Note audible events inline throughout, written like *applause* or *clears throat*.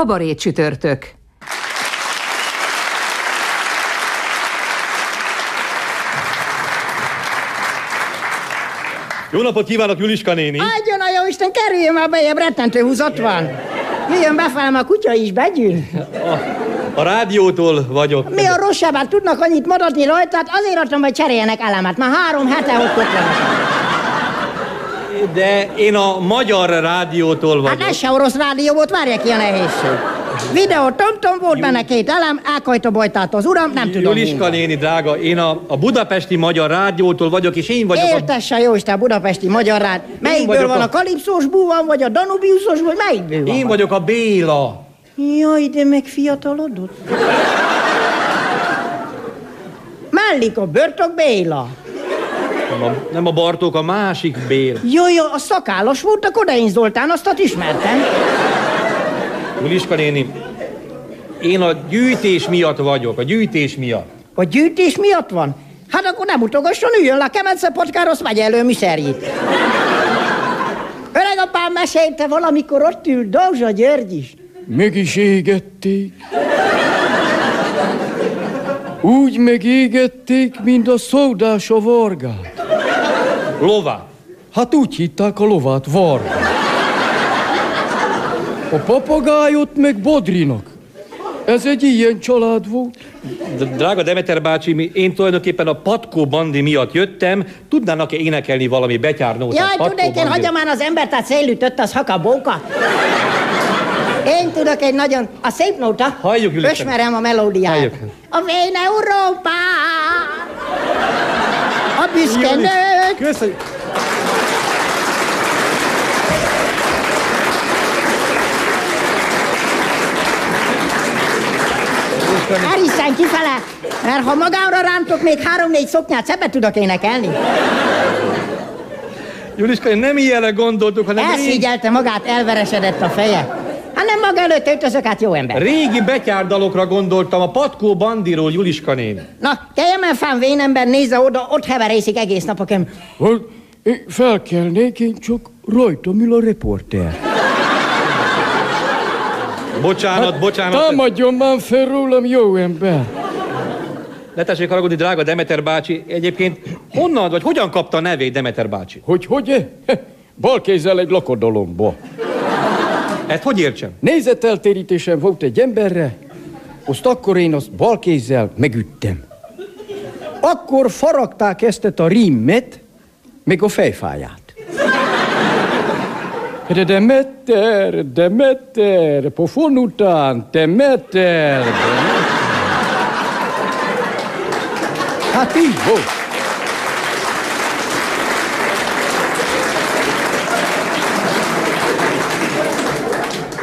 Kabaré csütörtök. Jó napot kívánok, Juliska néni! Adjon a jó Isten, kerüljön már bejebb, rettentő húzott van. Jöjjön befelem, a kutya is begyűl. A, a rádiótól vagyok. Mi a rosszabbát tudnak annyit maradni rajtát, azért adtam, hogy cseréljenek elemet. Már három hete ott ott De én a magyar rádiótól vagyok. Hát ez se orosz rádió volt, várja ki a nehézség. Videó tomtom volt benne két elem, elkajta bojtát az uram, nem tudom Juliska néni, drága, én a, a budapesti magyar rádiótól vagyok, és én vagyok a... Éltesse jó Isten, budapesti magyar rád. Melyikből van a- a kalipszós búvan, vagy a danubiuszos, vagy melyikből van? Én vagyok a Béla. Jaj, de meg fiatalodott. Mellik a Börtök Béla. Nem a, nem a Bartók, a másik Béla. Jaj, a szakállas volt a Kodein Zoltán, azt ismertem. Juliska néni, én a gyűjtés miatt vagyok, a gyűjtés miatt. A gyűjtés miatt van? Hát akkor nem utogasson, üljön le a kemence potkára, azt megye elő műszerjét. Öreg apám mesélte, valamikor ott ült Dózsa György is. Meg is égették. Úgy megégették, mint a szódás a vargát. Lová. Hát úgy hitták a lovát varga. A papagájot meg Bodrinak. Ez egy ilyen család volt. Drága Demeter bácsi, mi- én tulajdonképpen a Patkó Bandi miatt jöttem. Tudnának-e énekelni valami betyárnót? Jaj, tudnék én, hagyja már az embert, tehát szélütött, az hakabóka. Én tudok egy nagyon... A szép nóta. Halljuk, Juliska. Ösmerem a melódiát. Halljuk. A vén Európá. A büszke nők. Köszönjük. Erisszen kifele, mert ha magára rántok, még három-négy szoknyát szebbe tudok énekelni. Juliska, nem ilyenre gondoltuk, hanem régi, Elszígyelte magát, elveresedett a feje. Hát nem maga előtt öltözök, hát jó ember. régi betyárdalokra gondoltam, a Patkó Bandiról, Juliska néni. Na, keljen már fán, vén ember, nézze oda, ott heverészik egész nap a kem. Hát, én felkelnék, én csak rajtam ül a reporter. Bocsánat, bocsánat. Támadjon már fel rólam, jó ember. Ne tessék haragudni, drága Demeter bácsi. Egyébként honnan, vagy hogyan kapta a nevét Demeter bácsi? Hogy hogy? Bal kézzel egy lakodalomba. Ezt hogy értsem? Nézeteltérítésem volt egy emberre, azt akkor én azt bal kézzel megüttem. Akkor faragták ezt a rímet, meg a fejfáját. De Demeter, Demeter, pofon után, Demeter. Demeter. Hát így volt.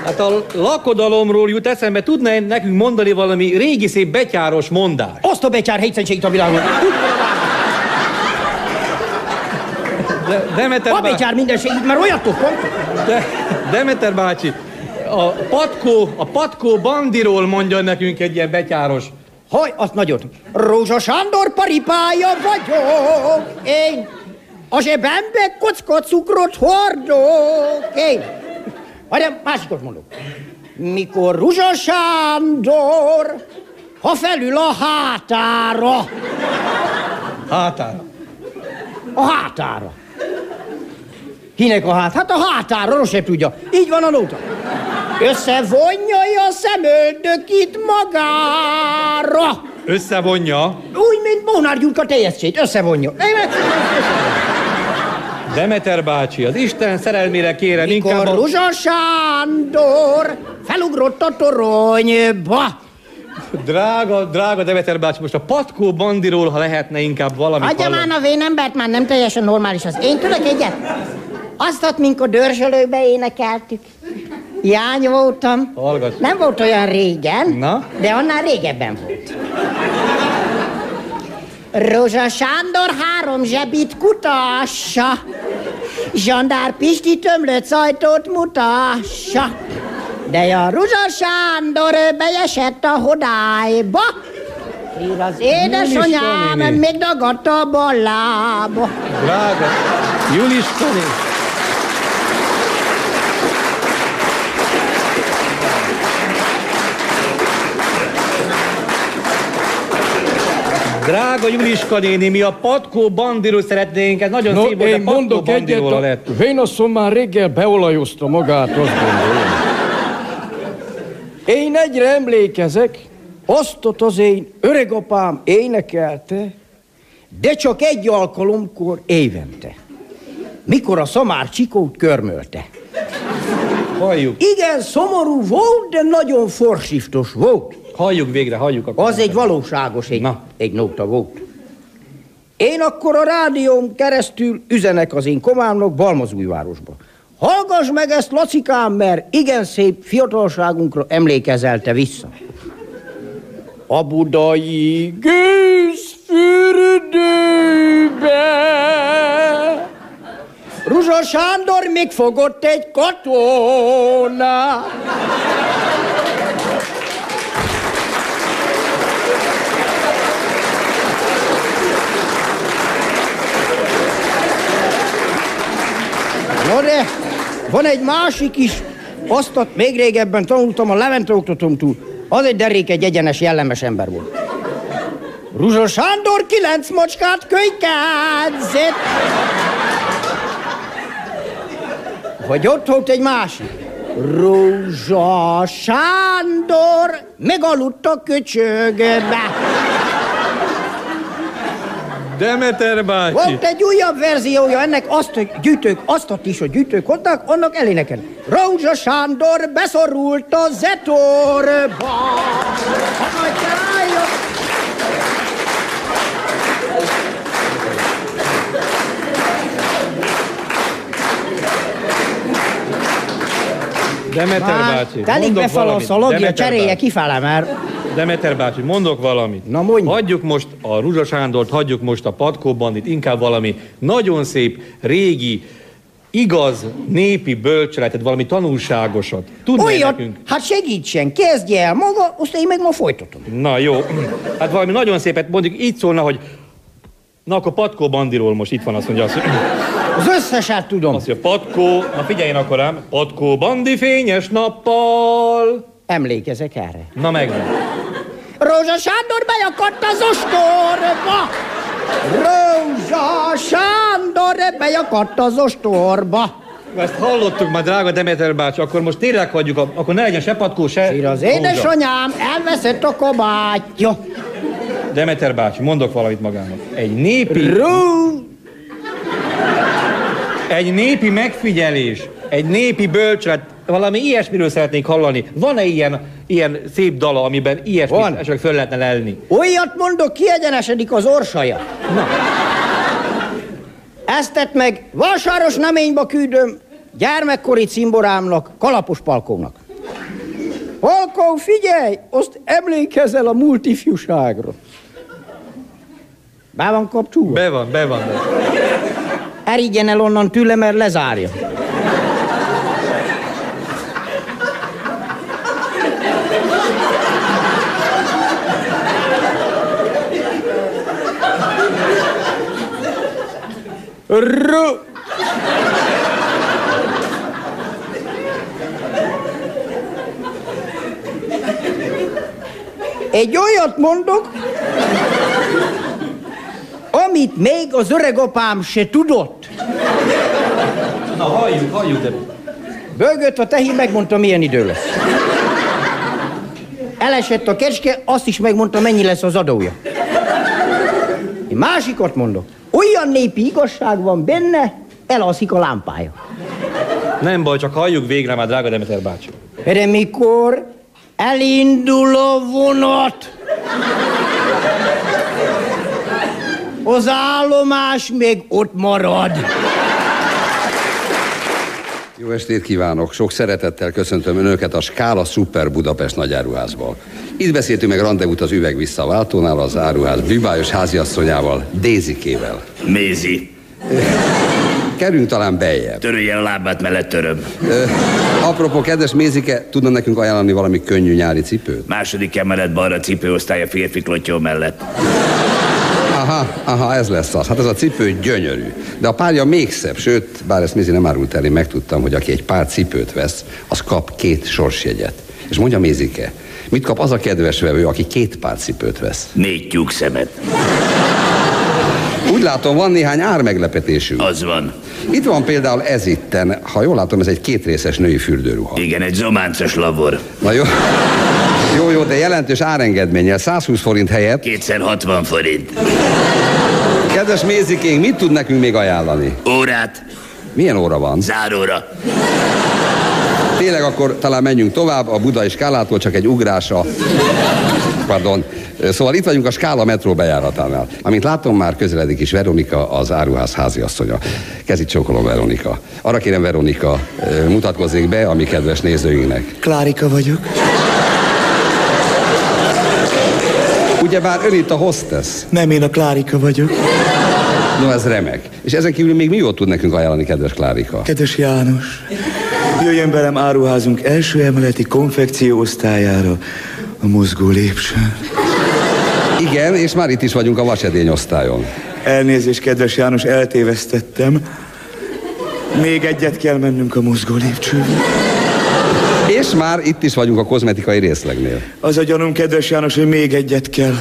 Hát a lakodalomról jut eszembe, tudna -e nekünk mondani valami régi szép betyáros mondást? Azt a becsár hétszentség a világon. De, Demeter, A bá... becsár mindenségét, mert olyat pont. De, Demeter bácsi, a patkó, a patkó bandiról mondja nekünk egy ilyen betyáros. Haj, azt nagyot. Rózsa Sándor paripája vagyok, én. A zsebembe kocka cukrot hordok, én. Várjál, másikot mondok. Mikor Ruzsa Sándor, ha felül a hátára, Hátára. a hátára. Kinek a hát? Hát a hátára, se tudja. Így van a nóta. Összevonja a szemöldökit magára. Összevonja. Úgy, mint Mónár Gyurka teljesztét, összevonja. Én meg... Demeter bácsi, az Isten szerelmére kérem, inkább Mikor a... Ruzsa Sándor felugrott a toronyba. Drága, drága Demeter bácsi, most a patkó bandiról, ha lehetne inkább Hagyja hallani. már a vénembert, már nem teljesen normális az. Én tudok egyet? Azt ott, mikor dörzsölőbe énekeltük. Jány voltam. Hallgass. Nem volt olyan régen, Na? de annál régebben volt. Rózsa Sándor három zsebit kutassa, Zsandár Pisti tömlött ajtót mutassa. De a Rózsa Sándor beesett a hodályba, Ír az édesanyám még dagadta a ballába. Drága Juliska Drága Juliska néni, mi a patkó bandiról szeretnénk, ez nagyon No, szép én patkó mondok egyet, a lett. vénasszony már reggel beolajozta magát, azt gondolom. Én egyre emlékezek, azt az én öregapám énekelte, de csak egy alkalomkor évente. Mikor a szamár csikót körmölte. Halljuk, Igen, szomorú volt, de nagyon forsiftos volt. Halljuk végre, halljuk. Akkor. Az egy valóságos egy, Na. egy nóta volt. Én akkor a rádióm keresztül üzenek az én komámnak Balmazújvárosba. Hallgass meg ezt, Lacikám, mert igen szép fiatalságunkra emlékezelte vissza. A budai gőzfürdőbe Ruzsa Sándor még fogott egy katonát. No de, van egy másik is, azt még régebben tanultam a Levente oktatómtól. Az egy derék, egy egyenes, jellemes ember volt. Ruzsa Sándor kilenc macskát kölykázett. Vagy ott volt egy másik. Rózsa Sándor megaludt a köcsögbe. Demeter bácsi. Volt egy újabb verziója ennek, azt, hogy gyűjtők, azt a is, hogy gyűjtők hozták, annak eléneken. Rózsa Sándor beszorult a zetorba. Atyája! Demeter Már bácsi. telik mondok befal a valamit. szalagja, Demeter Demeter bácsi, mondok valamit. Na, mondj. Hagyjuk most a Ruzsa Sándort, hagyjuk most a Patkó bandit, inkább valami nagyon szép, régi, igaz, népi bölcseletet, valami tanulságosat. Tudná olyat, nekünk? hát segítsen, kezdje el maga, azt én meg ma folytatom. Na jó, hát valami nagyon szépet, mondjuk így szólna, hogy Na akkor Patkó bandiról most itt van, azt mondja, azt, Az összeset tudom. azt mondja, Patkó, na figyeljen akkor ám, Patkó bandi fényes nappal. Emlékezek erre. Na megvan. Rózsa Sándor bejakadt az ostorba. Rózsa Sándor bejakadt az ostorba. Ezt hallottuk már, drága Demeter bácsi, akkor most tényleg hagyjuk, a, akkor ne legyen se patkó, se Ír az édesanyám elveszett a kabátja. Demeter bácsi, mondok valamit magának. Egy népi, Ró... egy népi megfigyelés, egy népi bölcsölet, valami ilyesmiről szeretnék hallani. Van-e ilyen, ilyen szép dala, amiben ilyesmit Van. esetleg föl lehetne lelni? Olyat mondok, kiegyenesedik az orsaja. Na, Ezt tett meg Vasáros neményba küldöm gyermekkori cimborámnak, Kalapos Palkónak. Palkó, figyelj, azt emlékezel a multifjúságra. Be van kapcsolva? be van, be van. Erigyen el onnan tőle, mert lezárja. Rö... Egy olyat mondok, amit még az öregapám se tudott. Na halljuk, halljuk, de... Bögött a tehén, megmondta, milyen idő lesz. Elesett a kecske, azt is megmondta, mennyi lesz az adója. Én másikat mondok. Olyan népi igazság van benne, elalszik a lámpája. Nem baj, csak halljuk végre már, drága Demeter bácsi. De mikor elindul a vonat, az állomás még ott marad. Jó estét kívánok! Sok szeretettel köszöntöm Önöket a Skála Super Budapest nagyáruházból. Itt beszéltünk meg rendezvút az üveg visszaváltónál az áruház bűbájos háziasszonyával, Dézikével. Mézi. Kerüljünk talán beljebb. Törölje a lábát, mellett töröm. Ö, apropó, kedves Mézike, tudna nekünk ajánlani valami könnyű nyári cipőt? Második emelet balra cipőosztály a férfi klotyó mellett. Aha, aha, ez lesz az. Hát ez a cipő gyönyörű. De a párja még szebb, sőt, bár ezt Mézi nem árult el, én megtudtam, hogy aki egy pár cipőt vesz, az kap két sorsjegyet. És mondja Mézike, mit kap az a kedves vevő, aki két pár cipőt vesz? Négy tyúk szemet. Úgy látom, van néhány ármeglepetésünk. Az van. Itt van például ez itten, ha jól látom, ez egy kétrészes női fürdőruha. Igen, egy zománcos lavor. Na jó, jó, jó, de jelentős árengedménnyel, 120 forint helyett. Kétszer 60 forint. Kedves Mézikénk, mit tud nekünk még ajánlani? Órát, Milyen óra van? záróra. Tényleg akkor talán menjünk tovább, a budai skálától csak egy ugrásra. Pardon. Szóval itt vagyunk a Skála metró bejáratánál. Amint látom, már közeledik is Veronika, az áruház háziasszonya. Kezit csókolom, Veronika. Arra kérem, Veronika, mutatkozzék be a mi kedves nézőinknek. Klárika vagyok. Ugyebár ön itt a hostess. Nem, én a Klárika vagyok. No, ez remek. És ezen kívül még mi jót tud nekünk ajánlani, kedves Klárika? Kedves János, jöjjön velem áruházunk első emeleti konfekció osztályára, a mozgó lépcsőn. Igen, és már itt is vagyunk a vasedény osztályon. Elnézést, kedves János, eltévesztettem. Még egyet kell mennünk a mozgó lépcsőn. És már itt is vagyunk a kozmetikai részlegnél. Az a gyanúm, kedves János, hogy még egyet kell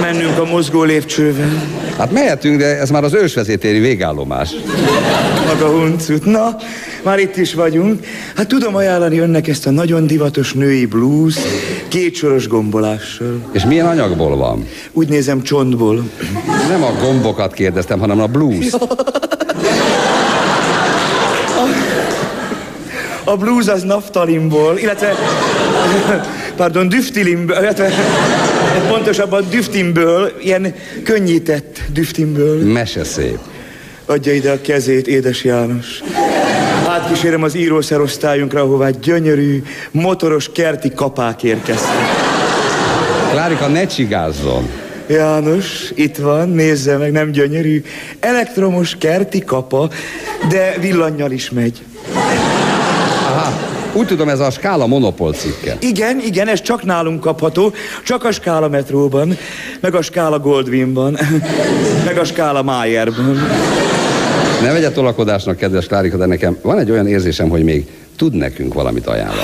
mennünk a mozgó lépcsővel. Hát mehetünk, de ez már az ősvezétéri végállomás. Maga huncut. Na, már itt is vagyunk. Hát tudom ajánlani önnek ezt a nagyon divatos női blues kétsoros gombolással. És milyen anyagból van? Úgy nézem csontból. Nem a gombokat kérdeztem, hanem a blues. A blues az naftalimból, illetve... Pardon, düftilimből, illetve pontosabban düftimből, ilyen könnyített düftimből. Mese szép. Adja ide a kezét, édes János. Átkísérem az írószerosztályunkra, ahová gyönyörű, motoros kerti kapák érkeztek. Klárika, ne csigázzon. János, itt van, nézze meg, nem gyönyörű. Elektromos kerti kapa, de villannyal is megy. Úgy tudom, ez a Skála Monopol cikke. Igen, igen, ez csak nálunk kapható, csak a Skála metróban, meg a Skála Goldwynban, *laughs* meg a Skála Mayerban. Ne vegye tolakodásnak, kedves Klárika, de nekem van egy olyan érzésem, hogy még tud nekünk valamit ajánlani.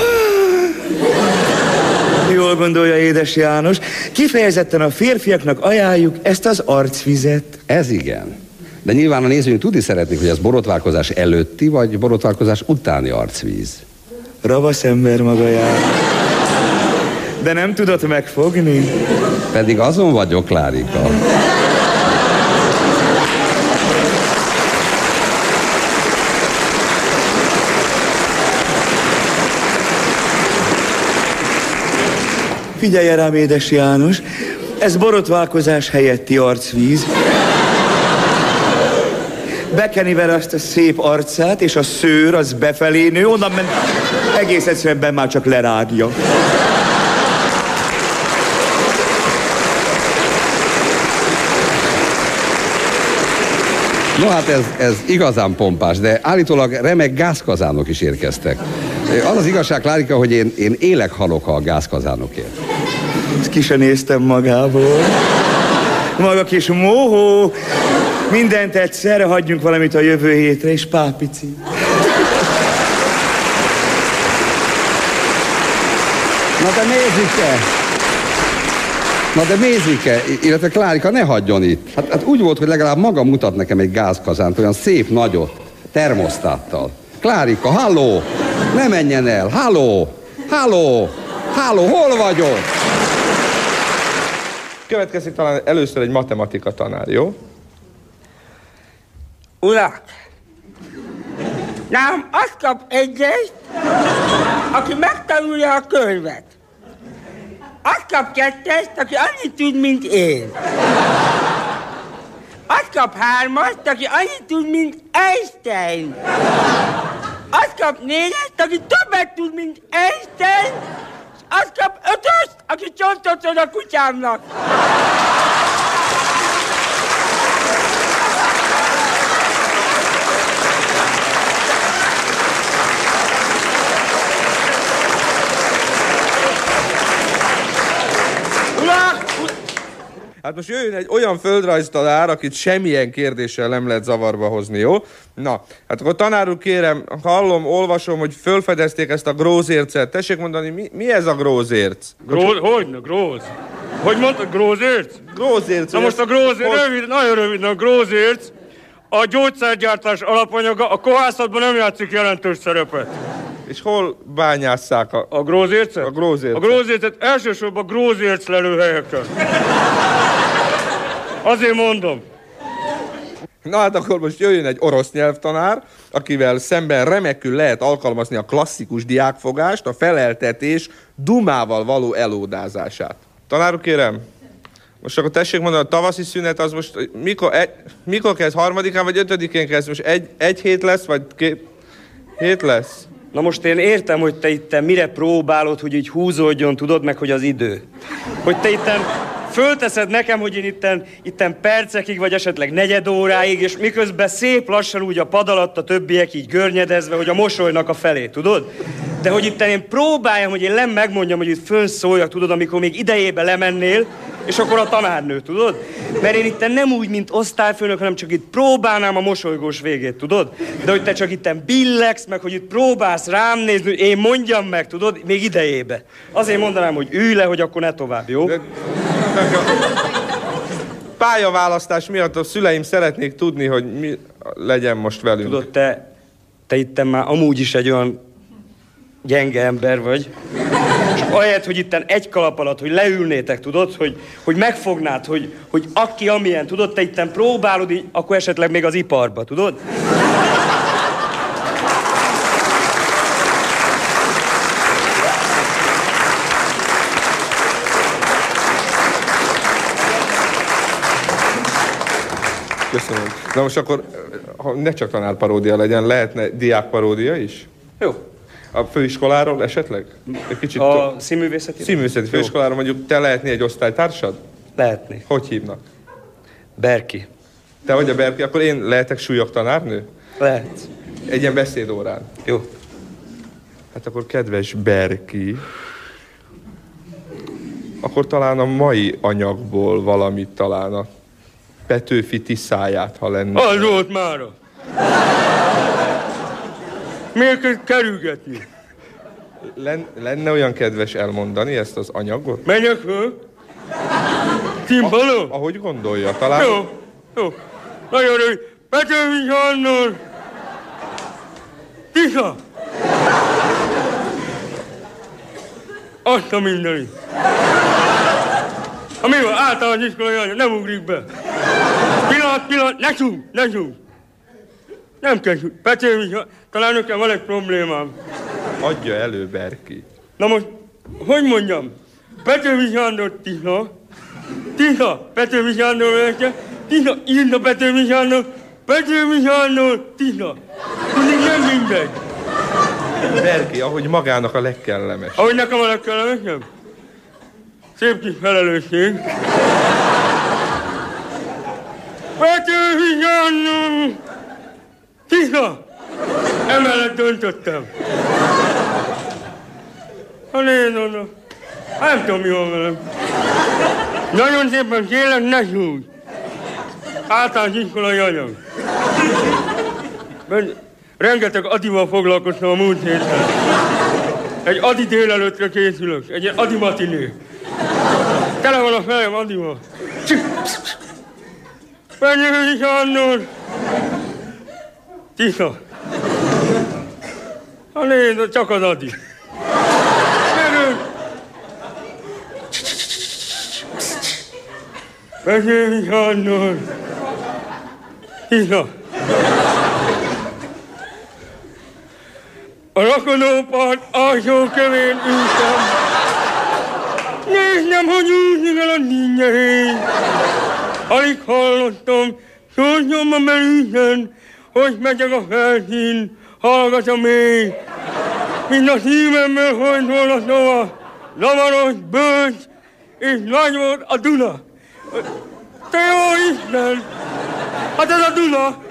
*sighs* Jól gondolja, édes János. Kifejezetten a férfiaknak ajánljuk ezt az arcvizet. Ez igen. De nyilván a nézőink tudni szeretnék, hogy ez borotválkozás előtti, vagy borotválkozás utáni arcvíz. Ravasz ember maga jár. De nem tudott megfogni. Pedig azon vagyok, Klárika. Figyelj rám, édes János, ez borotválkozás helyetti arcvíz. Bekeni vele azt a szép arcát, és a szőr az befelé nő, onnan ment egész egyszerűen már csak lerágja. No hát ez, ez igazán pompás, de állítólag remek gázkazánok is érkeztek. Az az igazság, Klárika, hogy én, én élek halok a gázkazánokért. Ezt ki sem néztem magából. Maga kis mohó. Mindent egyszerre hagyjunk valamit a jövő hétre, és pápici. Na de Mézike! Na de Mézike, illetve Klárika, ne hagyjon itt. Hát, hát úgy volt, hogy legalább maga mutat nekem egy gázkazánt, olyan szép nagyot, termosztáttal. Klárika, halló! Ne menjen el! Halló! Halló! Halló, hol vagyok? Következik talán először egy matematika tanár, jó? Urak! Nem, azt kap egyest, aki megtanulja a könyvet. Azt kap kettest, aki annyit tud, mint én. Az kap hármast, aki annyit tud, mint Einstein. Az kap négyest, aki többet tud, mint Einstein. És az kap ötöst, aki csontot ad a kutyámnak. Hát most jöjjön egy olyan földrajztanár, akit semmilyen kérdéssel nem lehet zavarba hozni, jó? Na, hát akkor tanár úr kérem, hallom, olvasom, hogy fölfedezték ezt a grózércet. Tessék mondani, mi, mi ez a grózérc? Gróz, hogy? Gróz. Hogy mondta, grózérc? Grózérc. Na most a grózérc, Hogy- rövid, nagyon rövid, a grózérc a gyógyszergyártás alapanyaga, a kohászatban nem játszik jelentős szerepet. És hol bányásszák a... A grózércet? A grózércet. A grózércet elsősorban grózérc lelőhelyeken. Azért mondom. Na hát akkor most jöjjön egy orosz nyelvtanár, akivel szemben remekül lehet alkalmazni a klasszikus diákfogást, a feleltetés dumával való elódázását. Tanár úr, kérem, most akkor tessék mondani, a tavaszi szünet az most mikor, egy, mikor kezd? Harmadikán vagy ötödikén kezd? Most egy, egy hét lesz, vagy két hét lesz? Na most én értem, hogy te itten mire próbálod, hogy így húzódjon, tudod meg, hogy az idő. Hogy te itten fölteszed nekem, hogy én itten, itten percekig, vagy esetleg negyed óráig, és miközben szép lassan úgy a pad alatt a többiek így görnyedezve, hogy a mosolynak a felé, tudod? De hogy itt én próbáljam, hogy én nem megmondjam, hogy itt fönszóljak, tudod, amikor még idejébe lemennél, és akkor a tanárnő, tudod? Mert én itt nem úgy, mint osztályfőnök, hanem csak itt próbálnám a mosolygós végét, tudod? De hogy te csak itt billegsz, meg hogy itt próbálsz rám nézni, hogy én mondjam meg, tudod, még idejébe. Azért mondanám, hogy ülj le, hogy akkor ne tovább, jó? *laughs* Pályaválasztás miatt a szüleim szeretnék tudni, hogy mi legyen most velünk. Tudod, te, te itt már amúgy is egy olyan gyenge ember vagy. És ahelyett, hogy itten egy kalap alatt, hogy leülnétek, tudod, hogy, hogy megfognád, hogy, hogy aki amilyen, tudod, te itten próbálod így, akkor esetleg még az iparba, tudod? Köszönöm. Na most akkor, ha ne csak tanárparódia legyen, lehetne diákparódia is? Jó. A főiskoláról esetleg? Egy kicsit A színművészeti? Színművészeti főiskoláról mondjuk te lehetnél egy osztálytársad? Lehetné. Hogy hívnak? Berki. Te vagy a Berki, akkor én lehetek súlyok tanárnő? Lehet. Egy ilyen beszédórán. Jó. Hát akkor kedves Berki, akkor talán a mai anyagból valamit talán a Petőfi Tiszáját, ha lenne. Az volt mára. Miért kell kerülgetni? Len, lenne olyan kedves elmondani ezt az anyagot? Menjek föl? Színpadon? Ahogy gondolja, talán... Jó, jó. Nagyon rövid. Petőfi Sándor! Tisza! Azt a mindenit. Ha mi van, általános iskolai nem ugrik be. Pillanat, pillanat, ne csúg, ne csúg. Nem kell csúg. Petőfi Sándor, talán nekem van egy problémám. Adja elő, Berki. Na most, hogy mondjam? Petőfi Sándor Tisza, Tisza, Petőfi Sándor vezetje, Tisza, írna Petőfi Sándor, Petőfi Sándor, Tisza. Tudjuk nem mindegy. Berki, ahogy magának a legkellemes. Ahogy nekem a legkellemesebb? Szép kis felelősség. Petőfi Sándor, Tisza. Emellett döntöttem. Ha nézd oda. Nem tudom, mi van velem. Nagyon szépen kérlek, ne súgj. Általános iskolai anyag. Ben, rengeteg adival foglalkoztam a múlt héten. Egy adi délelőttre készülök. Egy adi matiné. Tele van a fejem adival. Penyői Sándor! Tisza! Ha nézd, csak az adi. Gyerünk! Penyői Sándor! Tisza! A rakodópart alsó kövén ültem. Nézd nem, hogy úszni a dinnyerény. Alig hallottam, szívem belügyen, hogy megyek a felszín, hallgatom még. Mind a szívemmel hajtolnak nova, zavaros, bölcs, és nagy volt a Duna. Te jó Isten! Hát ez a Duna!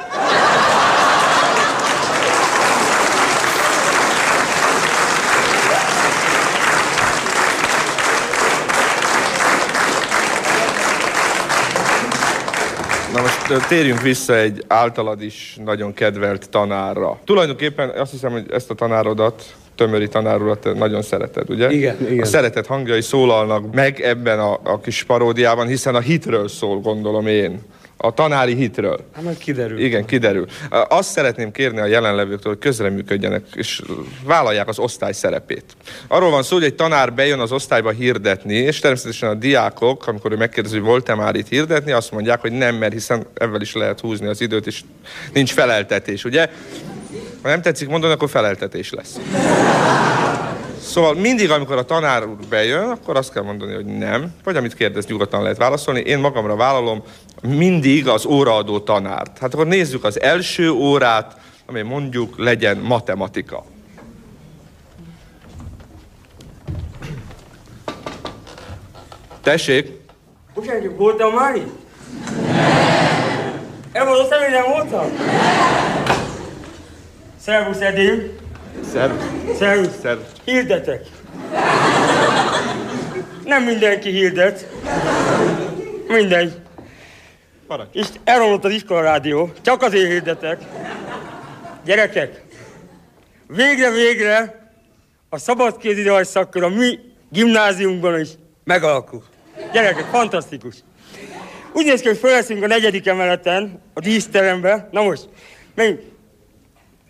Na most térjünk vissza egy általad is nagyon kedvelt tanárra. Tulajdonképpen azt hiszem, hogy ezt a tanárodat, Tömöri te nagyon szereted, ugye? Igen, igen. A szeretet hangjai szólalnak meg ebben a, a kis paródiában, hiszen a hitről szól, gondolom én. A tanári hitről. Hát majd kiderül. Igen, kiderül. Azt szeretném kérni a jelenlevőktől, hogy közreműködjenek, és vállalják az osztály szerepét. Arról van szó, hogy egy tanár bejön az osztályba hirdetni, és természetesen a diákok, amikor ő megkérdezi, hogy volt-e már itt hirdetni, azt mondják, hogy nem, mert hiszen ebben is lehet húzni az időt, és nincs feleltetés, ugye? Ha nem tetszik mondani, akkor feleltetés lesz. Szóval mindig, amikor a tanár úr bejön, akkor azt kell mondani, hogy nem, vagy amit kérdez, nyugodtan lehet válaszolni. Én magamra vállalom mindig az óraadó tanárt. Hát akkor nézzük az első órát, ami mondjuk legyen matematika. Tessék, Bocsánat, voltam már itt? Ebben az osztályban nem voltam? Szervusz, Edén. Szervusz. Szervusz. Szervusz. Hirdetek. Nem mindenki hirdet. Mindegy. Parancs. És elromlott az iskola rádió. Csak azért hirdetek. Gyerekek, végre, végre a szabadkézi rajszakkör a mi gimnáziumban is megalakul. Gyerekek, fantasztikus. Úgy néz ki, hogy föl leszünk a negyedik emeleten, a díszterembe. Na most, megyünk,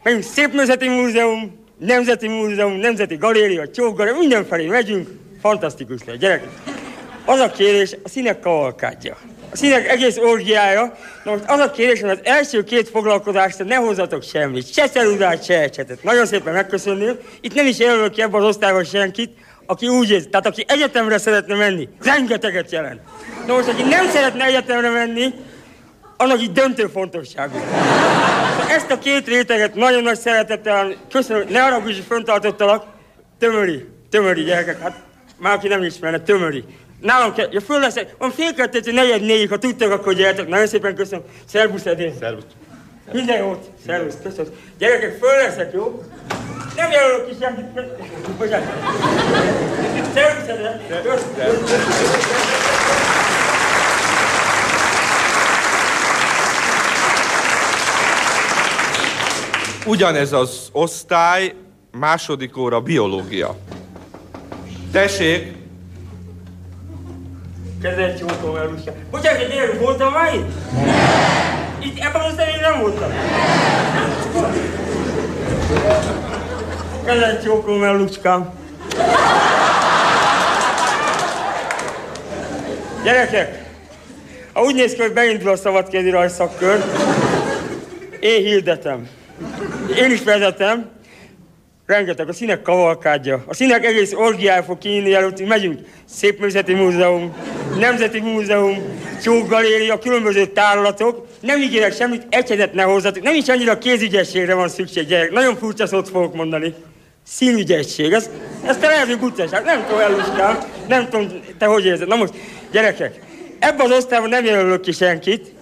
megyünk Szépművészeti Múzeum, Nemzeti Múzeum, Nemzeti Galéria, Csókgaléria, mindenfelé megyünk. Fantasztikus lesz, gyerekek. Az a kérés, a színek kavalkádja. Színek egész orgiája. Na most az a hogy az első két foglalkozást ne hozzatok semmit. Se ceruzát, se ecsetet. Nagyon szépen megköszönném. Itt nem is jelölök ki ebbe az osztályba senkit, aki úgy érzi, tehát aki egyetemre szeretne menni, rengeteget jelent. Na most, aki nem szeretne egyetemre menni, annak így döntő fontosságú. Szóval Ezt a két réteget nagyon nagy szeretettel, köszönöm, ne haragudj, hogy föntartottalak. Tömöri, tömöri gyerekek, hát már aki nem ismerne, tömöri. Nálam kell, ja föl lesz, van fél kettőt, negyed négyig, ha tudtok, akkor gyertek. Nagyon szépen köszönöm. Szervusz, Edén. Szervusz. Minden jót. Szervusz, köszönöm. Gyerekek, föl leszek, jó? Nem jelölök ki semmit. Bocsánat. Szervusz, Edén. Ugyanez az osztály, második óra biológia. Tessék, Kezdett csókom el, Luska. Bocsánat, gyerek, voltam már itt? Itt ebben az én nem voltam. Kezdett csókom el, Lucskám. Gyerekek, ha úgy néz ki, hogy beindul a szabadkézi rajszakkör, én hirdetem. Én is vezetem, rengeteg, a színek kavalkádja. A színek egész orgiája fog kinyílni előttünk, megyünk. Szépművészeti Múzeum, Nemzeti Múzeum, Csókgaléria, különböző tárlatok. Nem ígérek semmit, egyedet ne hozzatok. Nem is annyira kézügyességre van szükség, gyerek. Nagyon furcsa szót fogok mondani. Színügyesség. Ez, ez te lehet, hogy butaság. Nem tudom, Eluskám. Nem tudom, te hogy érzed. Na most, gyerekek, ebben az osztályban nem jelölök ki senkit,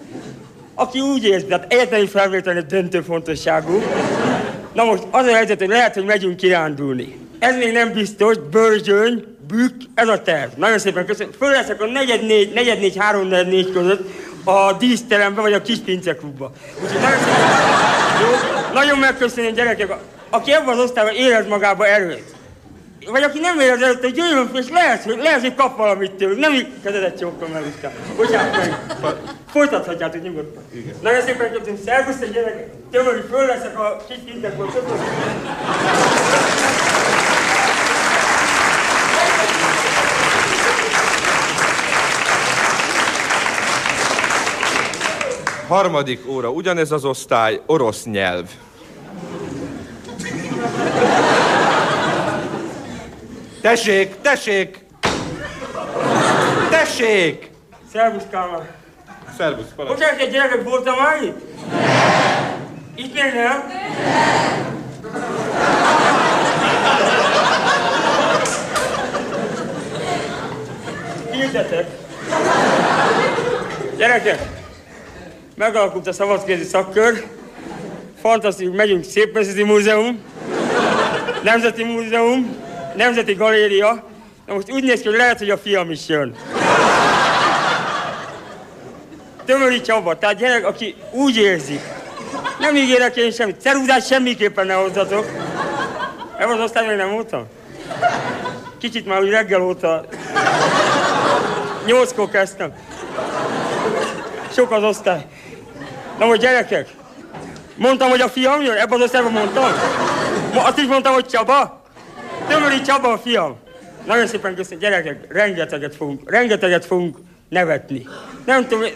aki úgy érzi, tehát egyetemi felvételni döntő fontosságú. Na most az a helyzet, hogy lehet, hogy megyünk kirándulni. Ez még nem biztos, bőrzsöny, bükk, ez a terv. Nagyon szépen köszönöm. Föl leszek a negyed négy, negyed négy, három negyed négy között a díszterembe vagy a kis pinceklubba. Úgyhogy nagyon szépen, jó, nagyon megköszönöm gyerekek, aki ebben az osztályban érez magába erőt. Vagy aki nem érez erőt, hogy jöjjön és lehet, hogy, lehet, hogy kap valamit tőlük. Nem így kezedet csókom el, Iskán. Bocsánat meg. Folytathatjátok nyugodtan. Igen. Nagyon szépen köszönöm. Szervusz, egy gyerekek. Tömöri, föl leszek a kis pintekből. Köszönöm. harmadik óra, ugyanez az osztály, orosz nyelv. Tessék, tessék! Tessék! Szervusz, Kálmán. Szervusz, parancsolj. Bocsánat, egy gyerekek voltam már itt? Itt még nem? Hirdetek. Gyerekek, megalakult a szabadkézi szakkör. Fantasztikus, megyünk Szépművészeti Múzeum, Nemzeti Múzeum, Nemzeti Galéria. Na most úgy néz ki, hogy lehet, hogy a fiam is jön. Tömöri Csaba, tehát gyerek, aki úgy érzi. Nem ígérek én semmit, ceruzát semmiképpen ne hozzatok. Ebben az osztály még nem voltam? Kicsit már úgy reggel óta. Nyolckor kezdtem. Sok az osztály. Na most gyerekek, mondtam, hogy a fiam jön? Ebben az osztályban mondtam? Azt is mondtam, hogy Csaba? Tömöri Csaba a fiam. Nagyon szépen köszönöm, gyerekek, rengeteget fogunk, rengeteget fogunk nevetni. Nem tudom,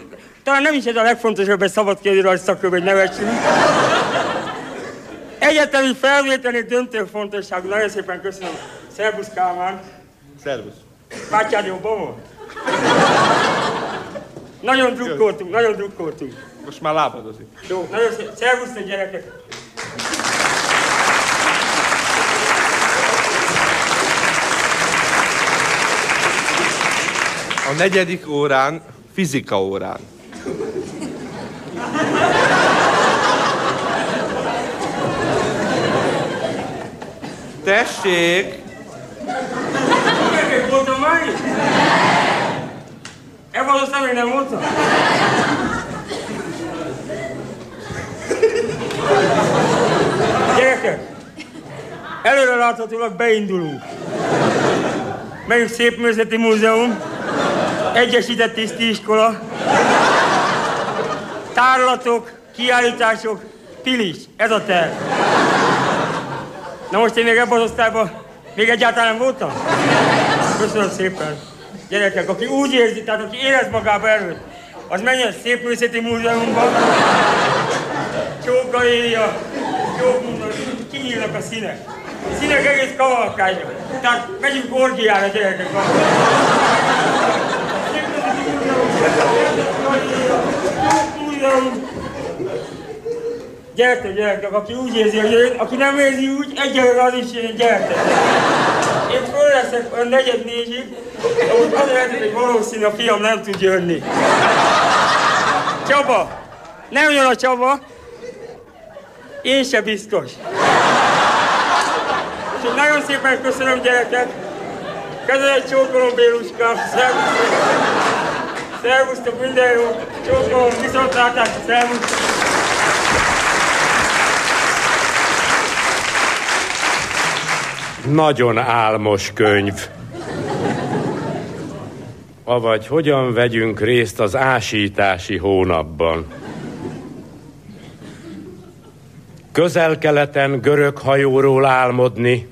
talán nem is ez a legfontosabb egy szabadkézi rajzszakörben, hogy nevetsünk. Egyetemi felvételi döntő fontosságú. Nagyon szépen köszönöm. Szervusz Kálmán. Szervusz. Bátyád jobban volt? Nagyon drukkoltunk, nagyon drukkoltunk. Most már lábadozik. Jó, nagyon szépen. Szervusz, gyerekek. A negyedik órán, fizika órán. Tessék! Gyerekek voltam már? Ebben az osztályban nem voltam? Gyerekek, előre láthatólag beindulunk. Megyünk Szépművészeti Múzeum, Egyesített Tisztiiskola, tárlatok, kiállítások, pilis, ez a terv. Na most én még ebben az osztályban még egyáltalán voltam? Köszönöm szépen. Gyerekek, aki úgy érzi, tehát aki érez magába erőt, az menjen Szépművészeti Múzeumba, Csók Galéria, Csók Múzeum, kinyílnak a színek. A színek egész kavalkányra. Tehát megyünk orgiára, gyerekek. Gyertek, gyertek, aki úgy érzi, hogy jön, aki nem érzi úgy, egyelőre az is jön, gyertek. Én föl leszek a negyed négyig, ahogy az lehet, hogy valószínű a fiam nem tud jönni. Csaba! Nem jön a Csaba! Én se biztos. És nagyon szépen köszönöm gyerekek! Kezelj csókolom Béluskám! Szervusztok! Szervusztok, minden jó! Csókolom, viszontlátásra, szervusztok! Nagyon álmos könyv. Avagy hogyan vegyünk részt az ásítási hónapban. Közel-keleten görög hajóról álmodni,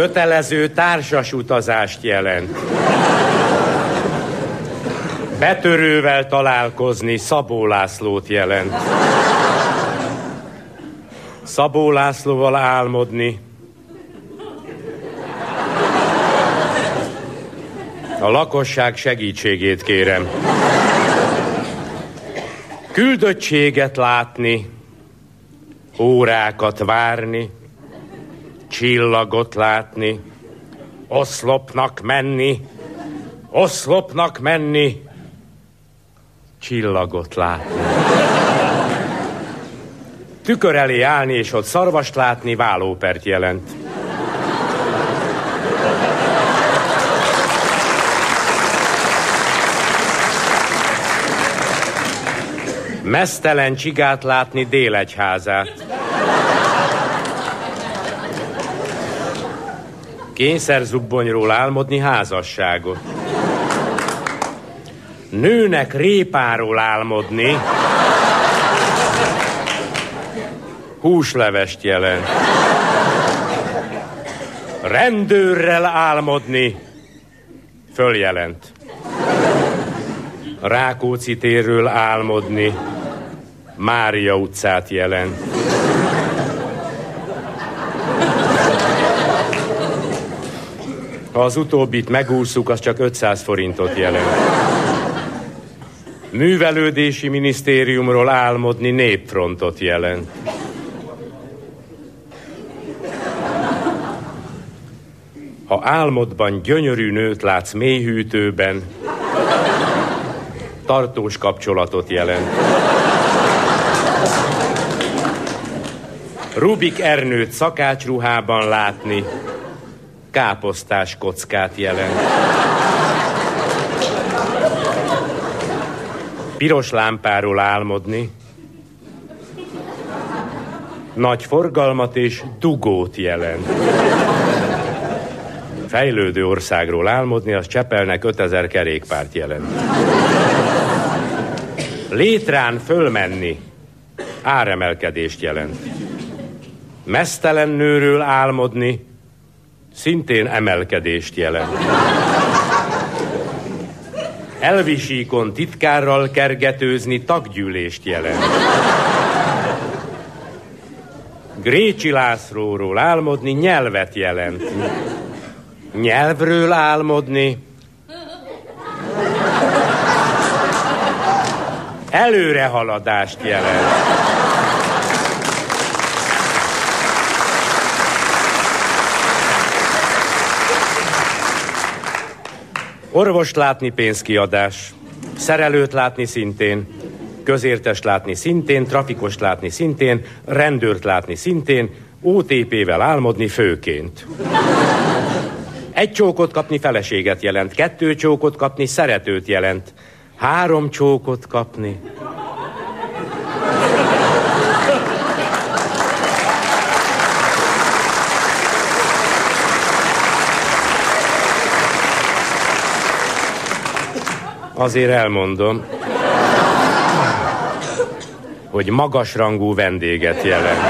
kötelező társas utazást jelent. Betörővel találkozni Szabó Lászlót jelent. Szabó Lászlóval álmodni. A lakosság segítségét kérem. Küldöttséget látni, órákat várni, csillagot látni, oszlopnak menni, oszlopnak menni, csillagot látni. Tükör elé állni és ott szarvast látni vállópert jelent. Mesztelen csigát látni délegyházát. Kényszerzubbonyról álmodni házasságot. Nőnek répáról álmodni húslevest jelent. Rendőrrel álmodni följelent. Rákóczi térről álmodni Mária utcát jelent. Ha az utóbbit megúszuk, az csak 500 forintot jelent. Művelődési minisztériumról álmodni népfrontot jelent. Ha álmodban gyönyörű nőt látsz mélyhűtőben, tartós kapcsolatot jelent. Rubik Ernőt szakácsruhában látni, káposztás kockát jelent. Piros lámpáról álmodni, nagy forgalmat és dugót jelent. Fejlődő országról álmodni, az Csepelnek 5000 kerékpárt jelent. Létrán fölmenni, áremelkedést jelent. Mesztelen nőről álmodni, szintén emelkedést jelent. Elvisíkon titkárral kergetőzni taggyűlést jelent. Grécsi Lászlóról álmodni nyelvet jelent. Nyelvről álmodni előrehaladást jelent. Orvost látni pénzkiadás, szerelőt látni szintén, közértest látni szintén, trafikost látni szintén, rendőrt látni szintén, OTP-vel álmodni főként. Egy csókot kapni feleséget jelent, kettő csókot kapni szeretőt jelent, három csókot kapni. Azért elmondom, hogy magasrangú vendéget jelent.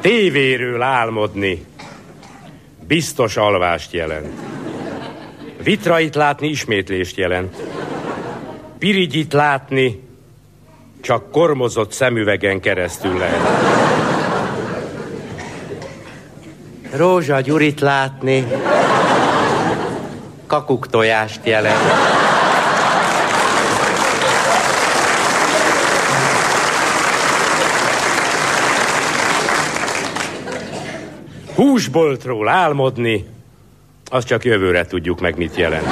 Tévéről álmodni biztos alvást jelent. Vitrait látni ismétlést jelent. Pirigyit látni csak kormozott szemüvegen keresztül lehet. Rózsa Gyurit látni kakuktojást jelent. Húsboltról álmodni, az csak jövőre tudjuk meg, mit jelent.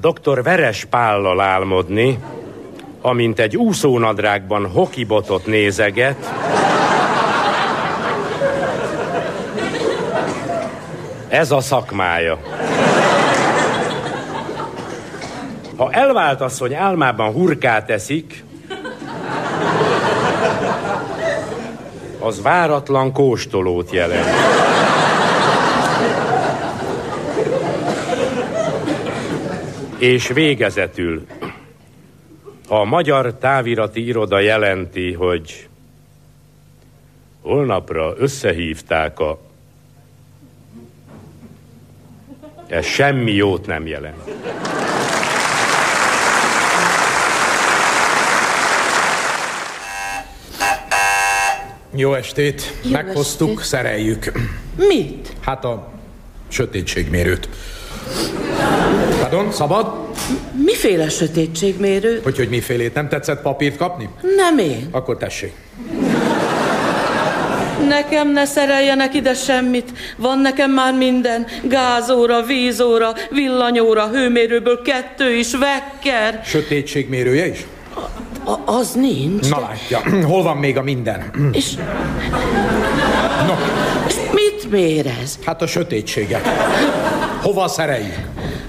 Dr. Veres Pállal álmodni, amint egy úszónadrágban hokibotot nézeget, ez a szakmája. Ha elvált asszony álmában hurkát eszik, az váratlan kóstolót jelent. És végezetül, a Magyar Távirati Iroda jelenti, hogy holnapra összehívták a... Ez semmi jót nem jelent. Jó estét! Jó Meghoztuk, estét. szereljük. Mit? Hát a sötétségmérőt. Pardon, szabad? Miféle sötétségmérő? Hogy, hogy mifélét? Nem tetszett papírt kapni? Nem én. Akkor tessék. Nekem ne szereljenek ide semmit. Van nekem már minden. Gázóra, vízóra, villanyóra, hőmérőből kettő is, vekker. Sötétségmérője is? A, az nincs. Na látja, *clears throat* hol van még a minden? *clears throat* És No, mit mér ez? hát a sötétséget. Hova szereljük?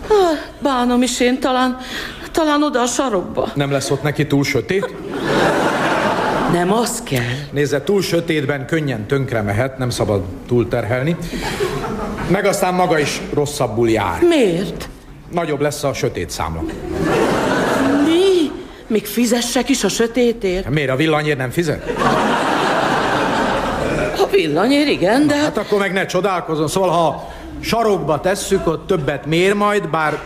Ah, bánom is én talán, talán oda a sarokba. Nem lesz ott neki túl sötét? Nem, az kell. Nézze, túl sötétben könnyen tönkre mehet, nem szabad túlterhelni. Meg aztán maga is rosszabbul jár. Miért? Nagyobb lesz a sötét számla. Mi? Még fizessek is a sötétért? Miért a villanyért nem fizet? A villanyér igen, de... Hát akkor meg ne csodálkozom. Szóval, ha sarokba tesszük, ott többet mér majd, bár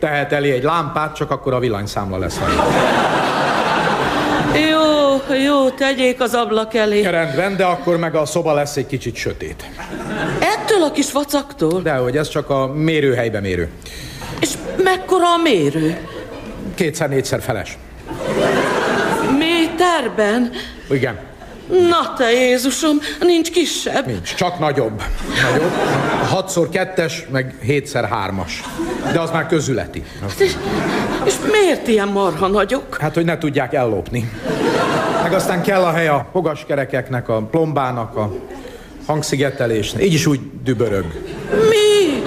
Tehet elé egy lámpát, csak akkor a villanyszámla lesz rajta. Jó, jó, tegyék az ablak elé. Rendben, de akkor meg a szoba lesz egy kicsit sötét. Ettől a kis vacaktól? Dehogy, ez csak a mérőhelybe mérő. És mekkora a mérő? Kétszer-négyszer feles. Méterben? Igen, Na te Jézusom, nincs kisebb. nincs, csak nagyobb. Nagyobb. 6x2-es, meg 7x3-as. De az már közületi. És, és miért ilyen marha nagyok? Hát, hogy ne tudják ellopni. Meg aztán kell a hely a fogaskerekeknek, a plombának, a hangszigetelésnek. Így is úgy dübörög. Mi?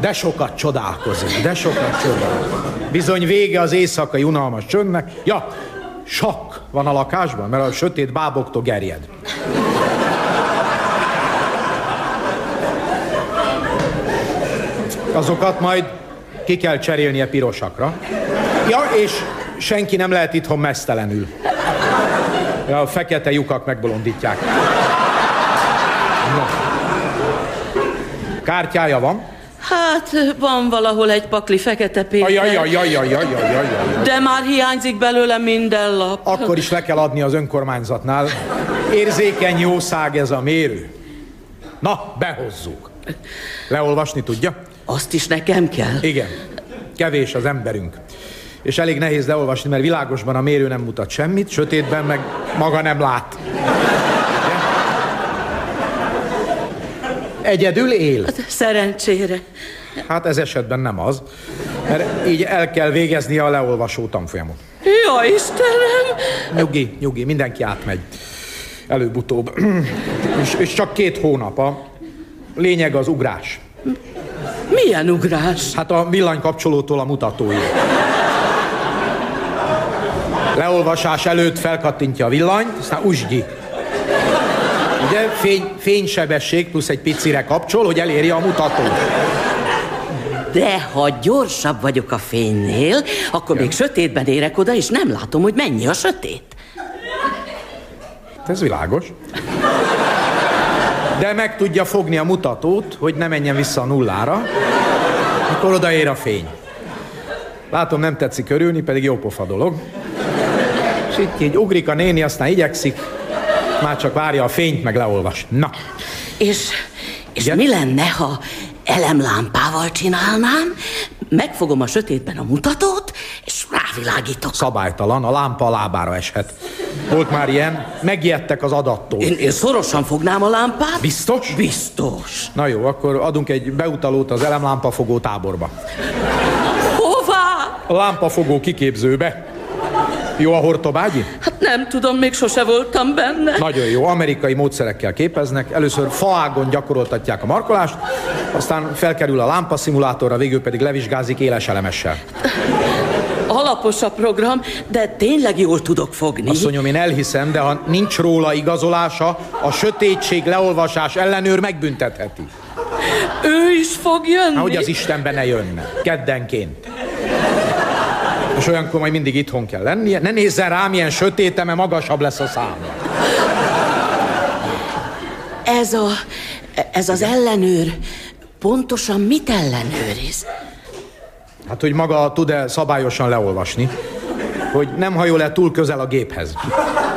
De sokat csodálkozik, de sokat csodálkozik. Bizony vége az éjszakai unalmas csöndnek. Ja, sakk van a lakásban, mert a sötét báboktól gerjed. Azokat majd ki kell cserélnie pirosakra. Ja, és senki nem lehet itthon mesztelenül. Ja, a fekete lyukak megbolondítják. No. Kártyája van? Hát, van valahol egy pakli fekete pénz. De már hiányzik belőle minden lap. Akkor is le kell adni az önkormányzatnál. Érzékeny jószág ez a mérő. Na, behozzuk. Leolvasni tudja? Azt is nekem kell. Igen. Kevés az emberünk. És elég nehéz leolvasni, mert világosban a mérő nem mutat semmit, sötétben meg maga nem lát. Egyedül él? Szerencsére. Hát ez esetben nem az, mert így el kell végezni a leolvasó tanfolyamot. Ja, Istenem! Nyugi, nyugi, mindenki átmegy. Előbb-utóbb. és, és csak két hónap. A lényeg az ugrás. Milyen ugrás? Hát a villanykapcsolótól a mutatóig. Leolvasás előtt felkattintja a villanyt, aztán usgyi. Ugye fény, fénysebesség plusz egy picire kapcsol, hogy elérje a mutatót. De ha gyorsabb vagyok a fénynél, akkor még sötétben érek oda, és nem látom, hogy mennyi a sötét. Ez világos. De meg tudja fogni a mutatót, hogy ne menjen vissza a nullára, akkor odaér a fény. Látom, nem tetszik körülni, pedig jó pofa dolog. És itt így ugrik a néni, aztán igyekszik, már csak várja a fényt, meg leolvas. Na, És, és mi lenne, ha elemlámpával csinálnám, megfogom a sötétben a mutatót, és rávilágítok. szabálytalan, a lámpa a lábára eshet. Volt már ilyen, megijedtek az adattól. Én, én szorosan fognám a lámpát. Biztos? Biztos. Na jó, akkor adunk egy beutalót az elemlámpafogó táborba. Hová? A lámpafogó kiképzőbe. Jó a hortobágyi? Hát nem tudom, még sose voltam benne. Nagyon jó, amerikai módszerekkel képeznek. Először faágon gyakoroltatják a markolást, aztán felkerül a lámpaszimulátorra, végül pedig levizsgázik éles elemessel. Alapos a program, de tényleg jól tudok fogni. Asszonyom, én elhiszem, de ha nincs róla igazolása, a sötétség leolvasás ellenőr megbüntetheti. Ő is fog jönni? Hát, hogy az Istenbe ne jönne. Keddenként. És olyankor majd mindig itthon kell lennie. Ne nézzen rám ilyen sötéte, mert magasabb lesz a szám. Ez a... Ez az ellenőr pontosan mit ellenőriz? Hát, hogy maga tud-e szabályosan leolvasni, hogy nem hajol el túl közel a géphez.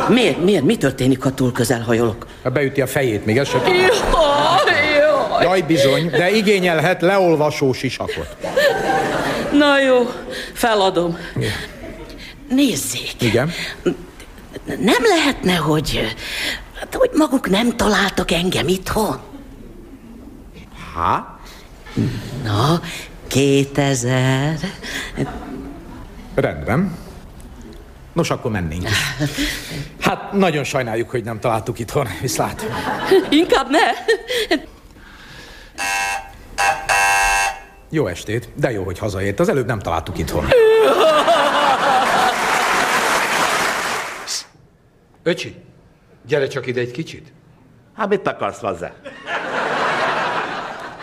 Miért? Miért? Mi történik, ha túl közel hajolok? Ha beüti a fejét, még ez se. Jaj, jaj. Jaj, bizony, de igényelhet leolvasó sisakot. Na jó, feladom. Nézzék, Igen. nem lehetne, hogy... Hát, hogy maguk nem találtak engem itthon? Há? Na, 2000. Rendben. Nos, akkor mennénk is. Hát nagyon sajnáljuk, hogy nem találtuk itthon. Viszlát. Inkább ne. Jó estét, de jó, hogy hazaért. Az előbb nem találtuk itthon. Öcsi, gyere csak ide egy kicsit. Hát mit akarsz hozzá?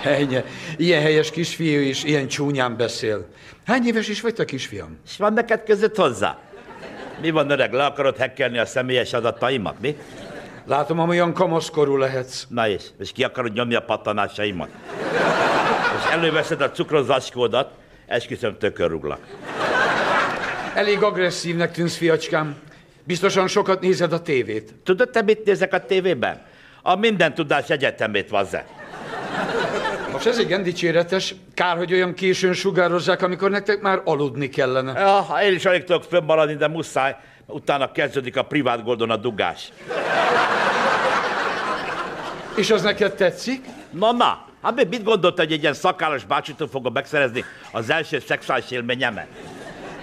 Ennyi. Ilyen helyes kisfiú is ilyen csúnyán beszél. Hány éves is vagy te, kisfiam? És van neked között hozzá? Mi van, öreg, le akarod hekkelni a személyes adataimat, mi? Látom, amolyan kamaszkorú lehetsz. Na és, és ki akarod nyomni a pattanásaimat? Előveszed a cukros zacskódat, Esküszöm, tökörruglak. Elég agresszívnek tűnsz, fiacskám. Biztosan sokat nézed a tévét. Tudod, te mit nézek a tévében? A minden tudás egyetemét vazze. Most ez igen dicséretes. Kár, hogy olyan későn sugározzák, amikor nektek már aludni kellene. Ja, én is alig tudok fönnmaradni, de muszáj. Utána kezdődik a privát goldon a dugás. És az neked tetszik? Na, na, hát mit gondoltad, hogy egy ilyen szakállas bácsitól fogom megszerezni az első szexuális élményemet?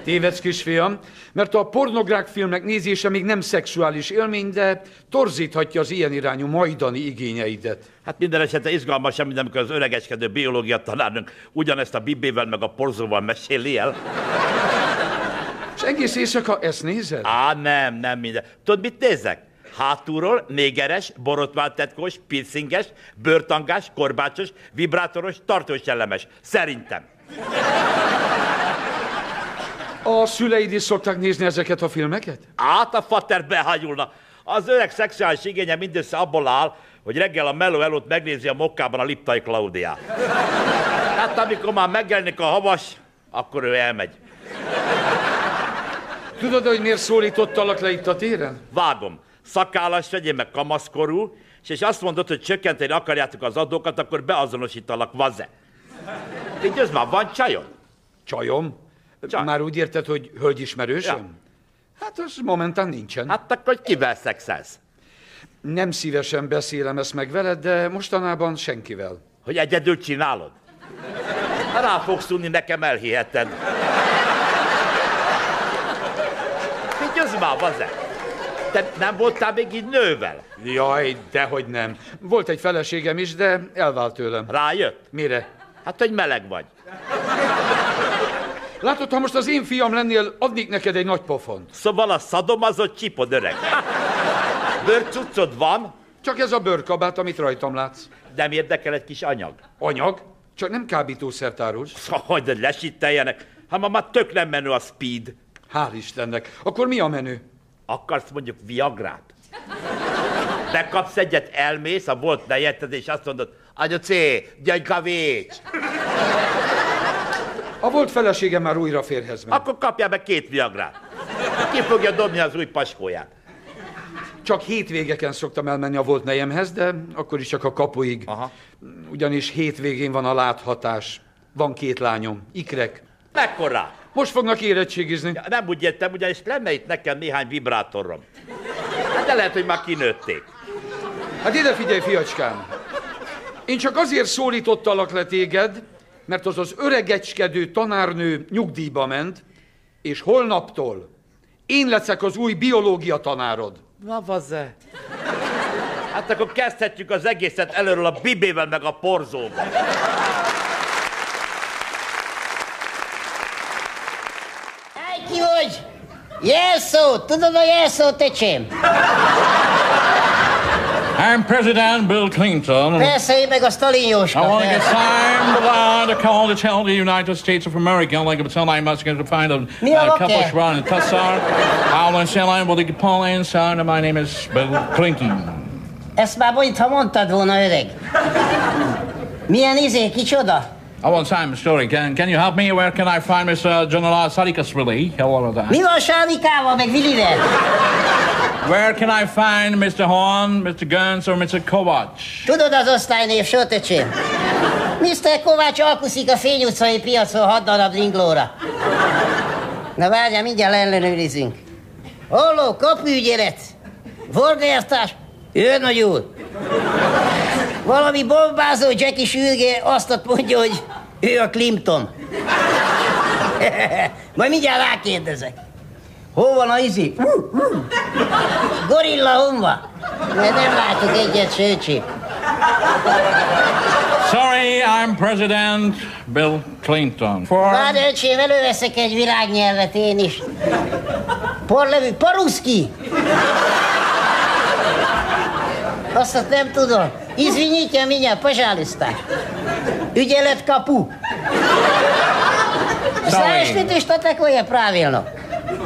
Tévedsz, kisfiam, mert a pornográf filmek nézése még nem szexuális élmény, de torzíthatja az ilyen irányú majdani igényeidet. Hát minden esetre izgalmasabb, mint amikor az öregeskedő biológia tanárnunk ugyanezt a bibével meg a porzóval meséli el. És egész éjszaka ezt nézed? Á, nem, nem minden. Tudod, mit nézek? Hátulról négeres, borotvált tetkós, piercinges, bőrtangás, korbácsos, vibrátoros, tartós jellemes. Szerintem. A szüleid is szokták nézni ezeket a filmeket? Át a fater behagyulna. Az öreg szexuális igénye mindössze abból áll, hogy reggel a meló előtt megnézi a mokkában a Liptai Klaudiát. Hát amikor már megjelenik a havas, akkor ő elmegy. Tudod, hogy miért szólítottalak le itt a téren? Vágom. Szakállas vegyél meg kamaszkorú, és, és azt mondod, hogy csökkenteni akarjátok az adókat, akkor beazonosítalak, vaze. Így ez már van csajod? Csajom? Csaj. Már úgy érted, hogy hölgyismerősöm? Ja. Hát az momentán nincsen. Hát akkor kivel szexelsz? Nem szívesen beszélem ezt meg veled, de mostanában senkivel. Hogy egyedül csinálod? Ha rá fogsz tudni, nekem elhiheted. Az már, vaze. Te nem voltál még így nővel? Jaj, dehogy nem. Volt egy feleségem is, de elvált tőlem. Rájött? Mire? Hát, hogy meleg vagy. Látod, ha most az én fiam lennél, adnék neked egy nagy pofont. Szóval a szadomazott csipod öreg. Bőrcuccod van? Csak ez a bőrkabát, amit rajtam látsz. Nem érdekel egy kis anyag? Anyag? Csak nem kábítószert árulsz. Hogy de lesitteljenek. Hát ma már tök nem menő a speed. Hál' Istennek. Akkor mi a menő? Akarsz mondjuk Viagrát? Bekapsz egyet, elmész, a volt nejéted, és azt mondod, Anya C, gyöngykavics. A volt feleségem már újra férhez ment. Akkor kapjál be két Viagrát. Ki fogja dobni az új paskóját? Csak hétvégeken szoktam elmenni a volt nejemhez, de akkor is csak a kapuig. Aha. Ugyanis hétvégén van a láthatás. Van két lányom, ikrek. Mekkora? Most fognak érettségizni. Ja, nem úgy értem, ugyanis lenne itt nekem néhány vibrátorom. Hát de lehet, hogy már kinőtték. Hát ide figyelj, fiacskám! Én csak azért szólítottalak le téged, mert az az öregecskedő tanárnő nyugdíjba ment, és holnaptól én leszek az új biológia tanárod. Na, vazze. Hát akkor kezdhetjük az egészet előről a bibével meg a porzóval. Ki vagy? Jelszó, tudod a jelszót, öcsém? I'm President Bill Clinton. Persze, én meg a Stalin Jóska. I want to get signed the line to call to tell the United States of America, like it's I must get to find a, Mi a a rocker? of run and Tussar. I want to say line with the Paul inside, and my name is Bill Clinton. Ezt már mintha mondtad volna, öreg. Milyen izé, kicsoda? I want time story. Can, can you help me? Where can I find Mr. General Sadikas really? Hello there. Mi van Sávikával, meg Vilivel? Where can I find Mr. Horn, Mr. Guns, or Mr. Kovacs? Tudod az osztálynév, öcsém? Mr. Kovács alkuszik a Fény utcai piacon hat darab ringlóra. Na várjál, mindjárt ellenőrizünk. Holló, kapuügyelet! Vorgértás! Jön, nagy úr! Valami bombázó Jackie sürgé azt ott mondja, hogy ő a Clinton. *laughs* Majd mindjárt rákérdezek. Hol van a izi? Gorilla honva? Mert nem látok egyet, sőcsi. Sorry, I'm President Bill Clinton. For Várj, öcsém, előveszek egy virágnyelvet én is. Porlevű, paruszki! Azt azt nem tudom. Извините меня, пожалуйста. Ügyelet kapu. Знаешь ли ты, что такое правильно?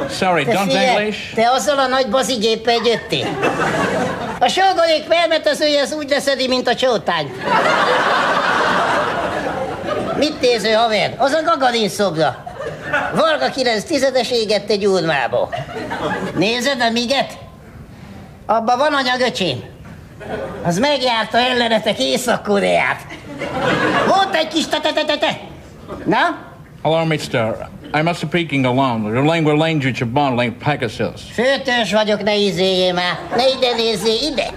Sorry, Te don't figyelj, English. te azzal a nagy bazigéppel jöttél. A sógorék permetezője az úgy leszedi, mint a csótány. Mit néző haver? Az a Gagarin szobra. Varga 9 tizedes égett egy urmába. Nézed a miget? Abba van anyag, öcsém. Az megjárta ellenetek Észak-Koreát. Volt egy kis te-te-te-te. Na? Hello, mister. I must speaking alone. Your language language of like Pegasus. Főtös vagyok, ne izéljél már. Ne ide nézzél, ide.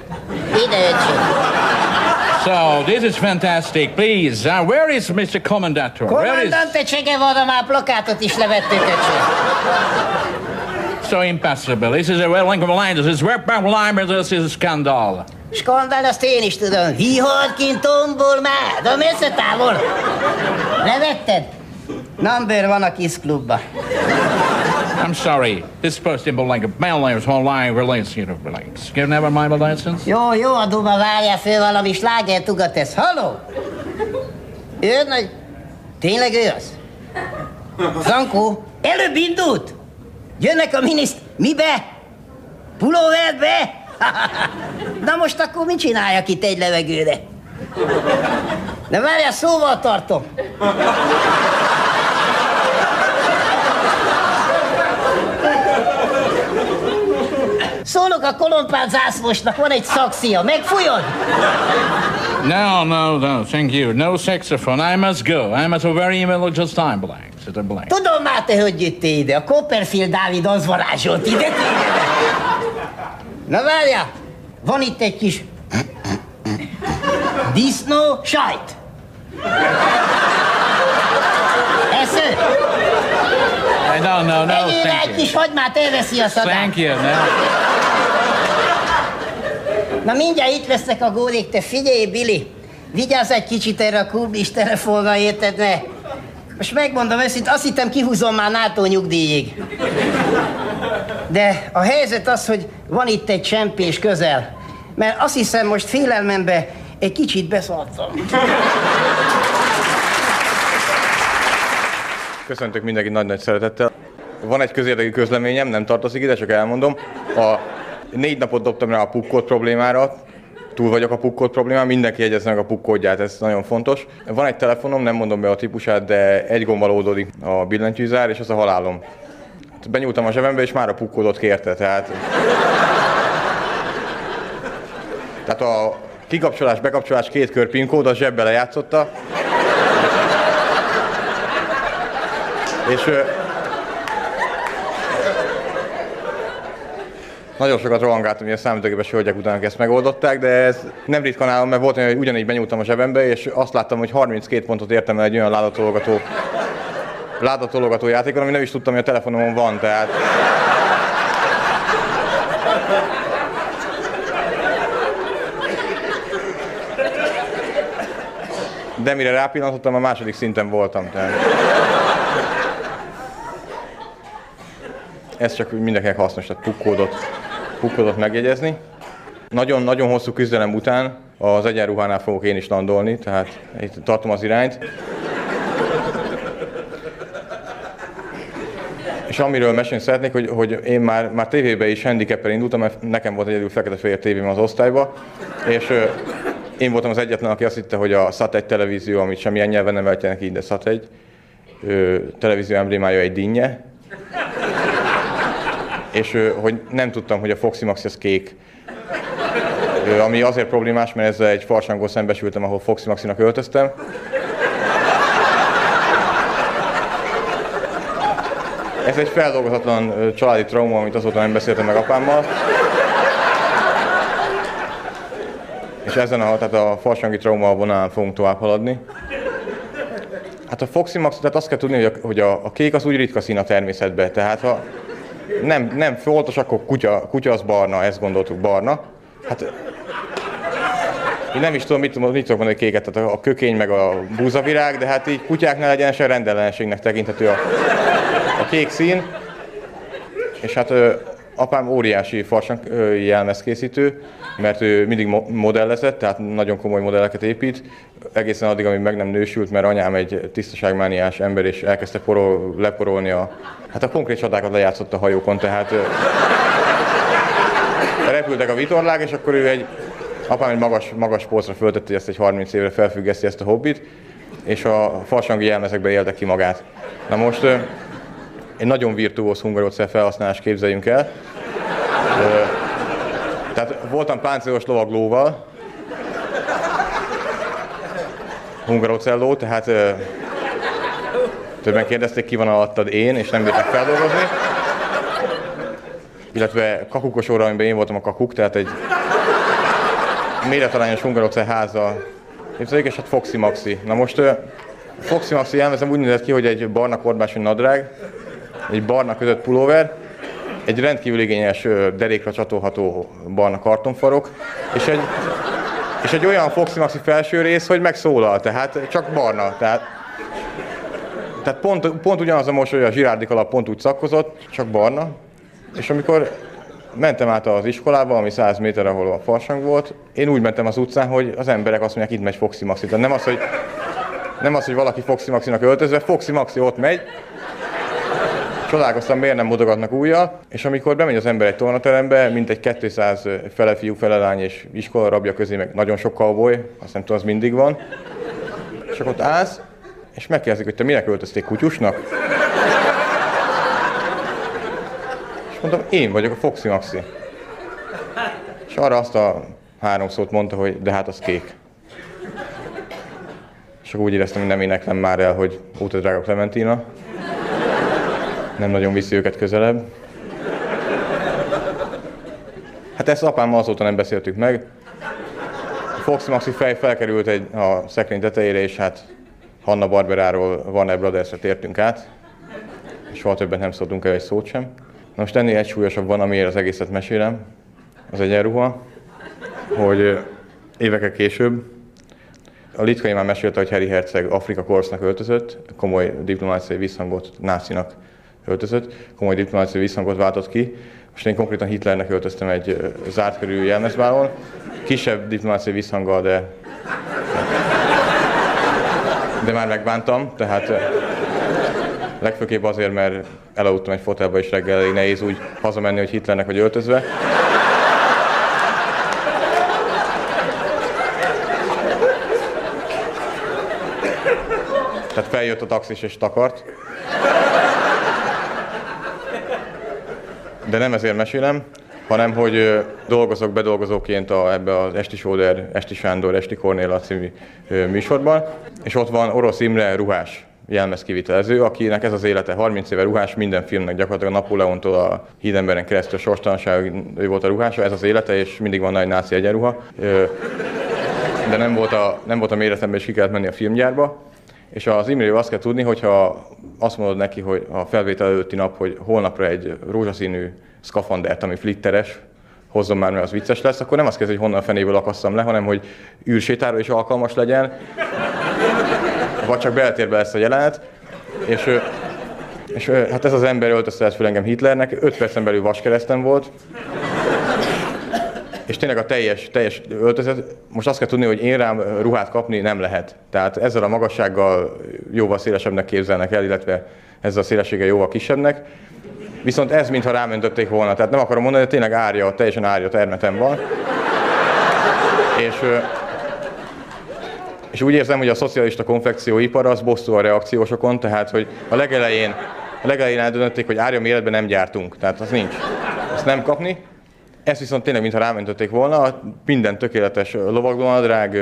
Ide, öcsém. So, this is fantastic. Please, uh, where is Mr. Commandator? Is... Kommandante Csege van, már plakátot is levettük, öcsém. So impassable. This is a well of line. This is where this is a scandal. Skandál, azt én is tudom. Vihar kint tombol már, de messze távol. Levetted? Number van a kis klubba. I'm sorry. This person will like a mail online relationship links. You never mind my license? Jó, jó, a duma, várjál föl valami slágert ugat ez. Halló? Ő nagy... Tényleg ő az? Frankó, előbb indult? Jönnek a miniszt... Mibe? Pulóverbe? Na most akkor mit csináljak itt egy levegőre? De várjál, szóval tartom. Szólok a kolompán zászlósnak, van egy szakszia, megfújod? No, no, no, thank you. No saxophone. I must go. I'm at a very religious time blank. At a blank. Tudom már te, hogy jöttél ide. A Copperfield Dávid az varázsolt ide téged. Na várjál, van itt egy kis disznó sajt. Esző? No, no, no, Egyél egy kis hagymát, elveszi a szadát. Thank you. No. Na mindjárt itt lesznek a górék, te figyelj, Billy. Vigyázz egy kicsit erre a kurbis telefonra, érted, ne? Most megmondom őszintén, azt hittem kihúzom már NATO nyugdíjig. De a helyzet az, hogy van itt egy csempés közel. Mert azt hiszem, most félelmembe egy kicsit beszartam. Köszöntök mindenkit nagy-nagy szeretettel. Van egy közérdekű közleményem, nem tartozik ide, csak elmondom. A négy napot dobtam rá a pukkód problémára, túl vagyok a pukkód problémán, mindenki jegyezze meg a pukkódját, ez nagyon fontos. Van egy telefonom, nem mondom be a típusát, de egy gombbal oldódik a billentyűzár, és az a halálom. Hát Benyúltam a zsebembe, és már a pukkódot kérte, tehát... Tehát a kikapcsolás, bekapcsolás két kör PIN kód, a zsebbe lejátszotta. És ö, nagyon sokat rohangáltam, hogy a számítógépes hölgyek után ezt megoldották, de ez nem ritka nálam, mert volt olyan, hogy ugyanígy benyúltam a zsebembe, és azt láttam, hogy 32 pontot értem el egy olyan ládatologató, ládatologató játékon, ami nem is tudtam, hogy a telefonomon van, tehát... De mire rápillantottam, a második szinten voltam, tehát... Ez csak mindenkinek hasznos, tehát pukkódot, pukkódot megjegyezni. Nagyon-nagyon hosszú küzdelem után az egyenruhánál fogok én is landolni, tehát itt tartom az irányt. És amiről mesélni szeretnék, hogy, hogy én már, már tévében is handicappel indultam, mert nekem volt egyedül fekete-fehér tévém az osztályba, és én voltam az egyetlen, aki azt hitte, hogy a SAT1 televízió, amit semmilyen nyelven nem ejtenek így, de SAT1 ö, televízió emblémája egy dinnye, és hogy nem tudtam, hogy a Foxy Maxi az kék. Ami azért problémás, mert ezzel egy farsangból szembesültem, ahol Foxy Maxinak öltöztem. Ez egy feldolgozatlan családi trauma, amit azóta nem beszéltem meg apámmal. És ezen a, tehát a farsangi trauma vonalán fogunk tovább haladni. Hát a Foxy Max, tehát azt kell tudni, hogy a, hogy a, a kék az úgy ritka szín a természetben. Tehát ha nem, nem foltos, akkor kutya, kutya az barna, ezt gondoltuk barna. Hát én nem is tudom, mit, mit tudok mondani kéket, tehát a kökény meg a búzavirág, de hát így kutyáknál egyenesen rendellenességnek tekinthető a, kék szín. És hát apám óriási farsang jelmezkészítő, mert ő mindig mo- modellezett, tehát nagyon komoly modelleket épít, egészen addig, amíg meg nem nősült, mert anyám egy tisztaságmániás ember, és elkezdte porol, leporolni a, hát a konkrét csatákat lejátszott a hajókon, tehát repültek a vitorlák, és akkor ő egy, apám egy magas, magas polcra föltette, ezt egy 30 évre felfüggeszti ezt a hobbit, és a farsangi jelmezekbe élte ki magát. Na most egy nagyon virtuóz hungarocell felhasználás képzeljünk el. Tehát voltam páncélos lovaglóval, hungarocelló, tehát többen kérdezték, ki van alattad én, és nem bírták feldolgozni. Illetve kakukos óra, amiben én voltam a kakuk, tehát egy méretarányos hungarocell háza képzeljük, és hát Foxy Maxi. Na most Foxy Maxi jelmezem úgy nézett ki, hogy egy barna korbású nadrág, egy barna között pulóver, egy rendkívül igényes derékra csatolható barna kartonfarok, és egy, és egy olyan Foxy Maxi felső rész, hogy megszólal, tehát csak barna. Tehát, tehát pont, pont ugyanaz a mosoly, a zsirárdik alap pont úgy szakkozott, csak barna. És amikor mentem át az iskolába, ami 100 méter, ahol a farsang volt, én úgy mentem az utcán, hogy az emberek azt mondják, itt megy Foxy Maxi. Tehát nem az, hogy, nem az, hogy valaki Foxy Maxinak öltözve, Foxy Maxi ott megy, Csodálkoztam, miért nem mutogatnak újjal, és amikor bemegy az ember egy tornaterembe, mint egy 200 fele fiú, fele lány és iskola rabja közé, meg nagyon sok cowboy, azt nem tudom, az mindig van, és akkor ott állsz, és megkérdezik, hogy te minek öltözték kutyusnak? És mondtam, én vagyok a Foxy Maxi. És arra azt a három szót mondta, hogy de hát az kék. És akkor úgy éreztem, hogy nem éneklem már el, hogy óta drága Clementina nem nagyon viszi őket közelebb. Hát ezt apámmal azóta nem beszéltük meg. A Fox Maxi fej felkerült egy, a szekrény tetejére, és hát Hanna Barberáról Warner Brothers-re tértünk át. Soha többet nem szóltunk el egy szót sem. Na most ennél egy súlyosabb van, amiért az egészet mesélem. Az egyenruha, hogy évekkel később a litkai már mesélte, hogy Harry Herceg Afrika korsznak öltözött, komoly diplomáciai visszhangot nácinak öltözött, komoly diplomáciai visszhangot váltott ki. Most én konkrétan Hitlernek öltöztem egy zárt körű jelmezbálon, kisebb diplomáciai visszhanggal, de, de már megbántam, tehát legfőképp azért, mert elaludtam egy fotelba, és reggel elég nehéz úgy hazamenni, hogy Hitlernek vagy öltözve. Tehát feljött a taxis és takart. De nem ezért mesélem, hanem hogy dolgozok bedolgozóként a, ebbe az Esti Sóder, Esti Sándor, Esti Kornéla című műsorban, és ott van Orosz Imre ruhás jelmezkivitelező, akinek ez az élete 30 éve ruhás, minden filmnek gyakorlatilag a Napóleontól a hídemberen keresztül a sorstalanság, ő volt a ruhása, ez az élete, és mindig van nagy náci egyenruha. De nem volt a, nem volt a méretemben, és ki kellett menni a filmgyárba. És az Imréről azt kell tudni, hogyha azt mondod neki, hogy a felvétel előtti nap, hogy holnapra egy rózsaszínű szkafandert, ami flitteres, hozzon már, mert az vicces lesz, akkor nem azt kezd, hogy honnan a fenéből akasszam le, hanem hogy űrsétára is alkalmas legyen, vagy csak beltérbe lesz a jelenet. És, és hát ez az ember öltözte fel engem Hitlernek, 5 percen belül vaskeresztem volt, és tényleg a teljes, teljes öltözet, most azt kell tudni, hogy én rám ruhát kapni nem lehet. Tehát ezzel a magassággal jóval szélesebbnek képzelnek el, illetve ezzel a szélességgel jóval kisebbnek. Viszont ez, mintha rámentötték volna. Tehát nem akarom mondani, hogy tényleg árja, teljesen árja termetem van. És, és úgy érzem, hogy a szocialista konfekcióipar az bosszú a reakciósokon, tehát hogy a legelején, a legelején eldöntötték, hogy árja méretben nem gyártunk. Tehát az nincs. Azt nem kapni, ezt viszont tényleg, mintha rámentötték volna, minden tökéletes lovaglónadrág,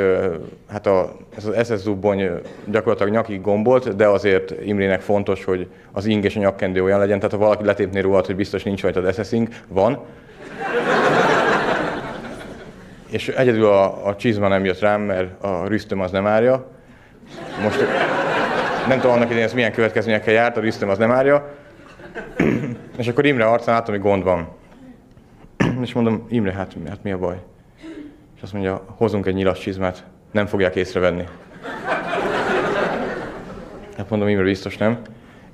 hát a, ez az SS zubbony gyakorlatilag nyakig gombolt, de azért Imrének fontos, hogy az ing és a nyakkendő olyan legyen, tehát ha valaki letépné róla, hogy biztos nincs rajta az SS ing, van. És egyedül a, a csizma nem jött rám, mert a rüstöm az nem árja. Most nem tudom annak idején, ez milyen következményekkel járt, a rüstöm az nem árja. *clears throat* és akkor Imre arcán látom, hogy gond van és mondom, Imre, hát, hát mi a baj? És azt mondja, hozunk egy nyilas csizmát, nem fogják észrevenni. Hát mondom, Imre biztos nem.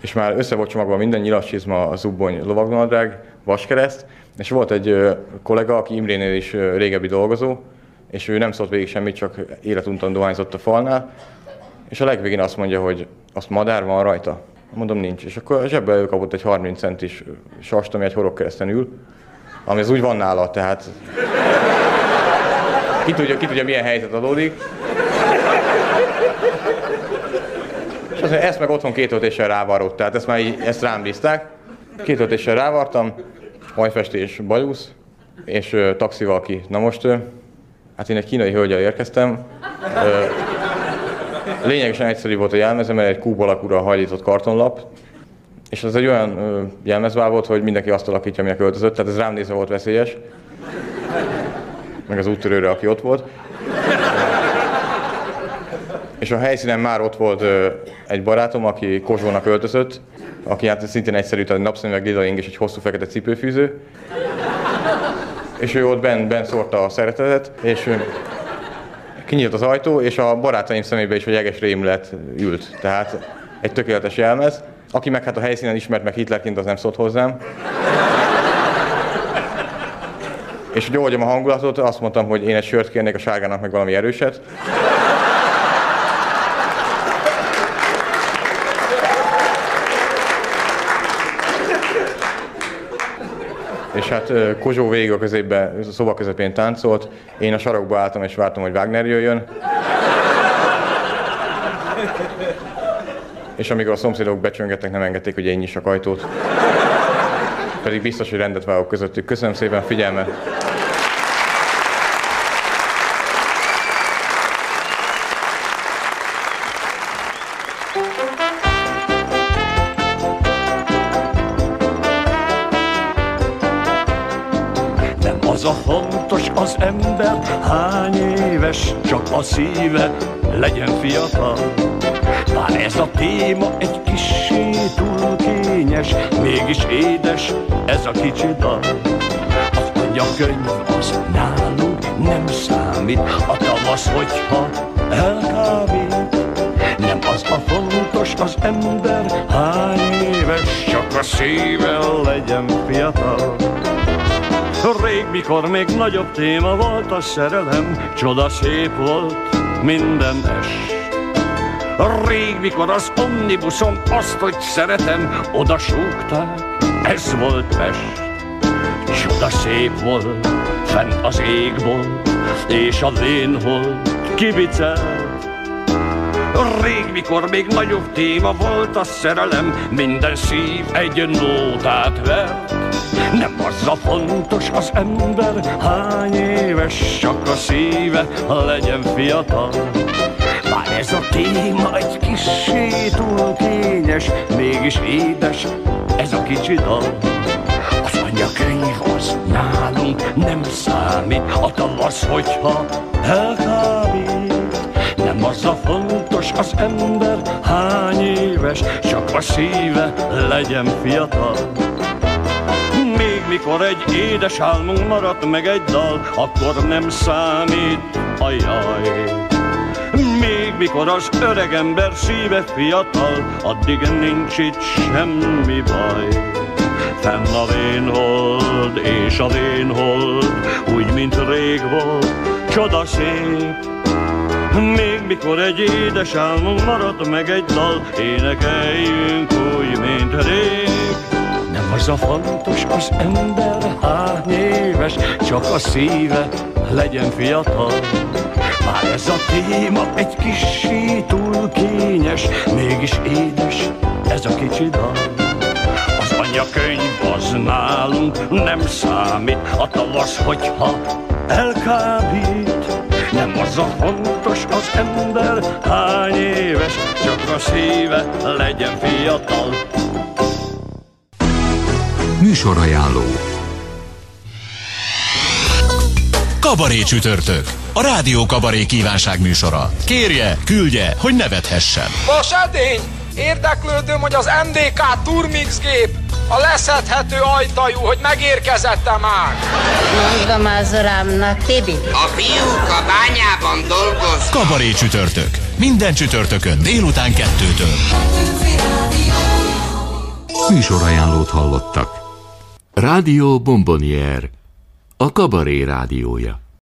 És már össze volt csomagolva minden nyilas csizma, zubbony lovagnadrág, vaskereszt, és volt egy kollega, aki Imrénél is régebbi dolgozó, és ő nem szólt végig semmit, csak életuntan dohányzott a falnál, és a legvégén azt mondja, hogy azt madár van rajta. Mondom, nincs. És akkor a zsebbe előkapott egy 30 centis sast, ami egy horogkereszten ül, ami az úgy van nála, tehát ki tudja, ki tudja milyen helyzet adódik. És mondja, ezt meg otthon két öltéssel rávarott, tehát ezt már így, ezt rám bízták. Két öltéssel rávartam, hajfestés, bajusz, és ö, taxival ki. Na most, ö, hát én egy kínai hölgyel érkeztem. Ö, lényegesen egyszerű volt a jelmezem, mert egy kúb alakúra hajlított kartonlap, és ez egy olyan ö, jelmezvál volt, hogy mindenki azt alakítja, aminek öltözött, tehát ez rám nézve volt veszélyes. Meg az úttörőre, aki ott volt. És a helyszínen már ott volt egy barátom, aki Kozsónak öltözött, aki hát szintén egyszerű, tehát napszemüveg, lila ing és egy hosszú fekete cipőfűző. És ő ott benn, benn szórta a szeretetet, és kinyílt az ajtó, és a barátaim szemébe is, hogy jeges rémület ült. Tehát egy tökéletes jelmez. Aki meg hát a helyszínen ismert meg Hitlerként, az nem szólt hozzám. És hogy oldjam a hangulatot, azt mondtam, hogy én egy sört kérnék a sárgának, meg valami erőset. És hát Kozsó végig a középbe, a szoba közepén táncolt, én a sarokba álltam és vártam, hogy Wagner jöjjön. És amikor a szomszédok becsöngettek, nem engedték, hogy én nyissak ajtót. Pedig biztos, hogy rendet vágok közöttük. Köszönöm szépen a figyelmet! Az a fontos az ember, hány éves, csak a szíve legyen fiatal. Téma egy kissé túl kényes, mégis édes ez a kicsi dal. Azt mondja a könyv, az nálunk nem számít, a tavasz, hogyha elkábít. Nem az a fontos az ember, hány éves, csak a szíve legyen fiatal. Rég, mikor még nagyobb téma volt a szerelem, csoda szép volt minden es. Rég, mikor az omnibuszon azt, hogy szeretem, oda súgták, ez volt Pest. Csoda szép volt, fent az égból, és a lénhold kibicelt. Rég, mikor még nagyobb téma volt a szerelem, minden szív egy nótát vert. Nem az a fontos az ember, hány éves, csak a szíve legyen fiatal. Ez a téma egy kissé túl kényes, mégis édes ez a kicsi dal. Az anyakönyv az nálunk nem számít, a tavasz, hogyha elkábít. Nem az a fontos az ember, hány éves, csak a szíve legyen fiatal. Még mikor egy édes álmunk maradt meg egy dal, akkor nem számít a jaj. Mikor az öreg ember szíve fiatal, addig nincs itt semmi baj. Fenn a vénhold és a vénhold, úgy, mint rég volt, csoda szép. Még mikor egy édes álmunk maradt meg egy dal, énekeljünk úgy, mint rég. Nem az a fontos az ember hány éves, csak a szíve legyen fiatal. Ez a téma egy kicsi túl kényes, mégis édes ez a kicsi dal. Az anyakönyv az nálunk nem számít, a tavasz, hogyha elkábít. Nem az a fontos az ember, hány éves, csak a szíve legyen fiatal. Műsorajánló. Kabaré csütörtök. A Rádió Kabaré kívánság műsora. Kérje, küldje, hogy nevethessen. Vas edény! Érdeklődöm, hogy az MDK Turmix gép a leszedhető ajtajú, hogy megérkezette már. Mondom az uramnak, Tibi. A fiúk a bányában dolgoznak. Kabaré csütörtök. Minden csütörtökön délután kettőtől. Műsorajánlót hallottak. Rádió Bombonier. A kabaré rádiója.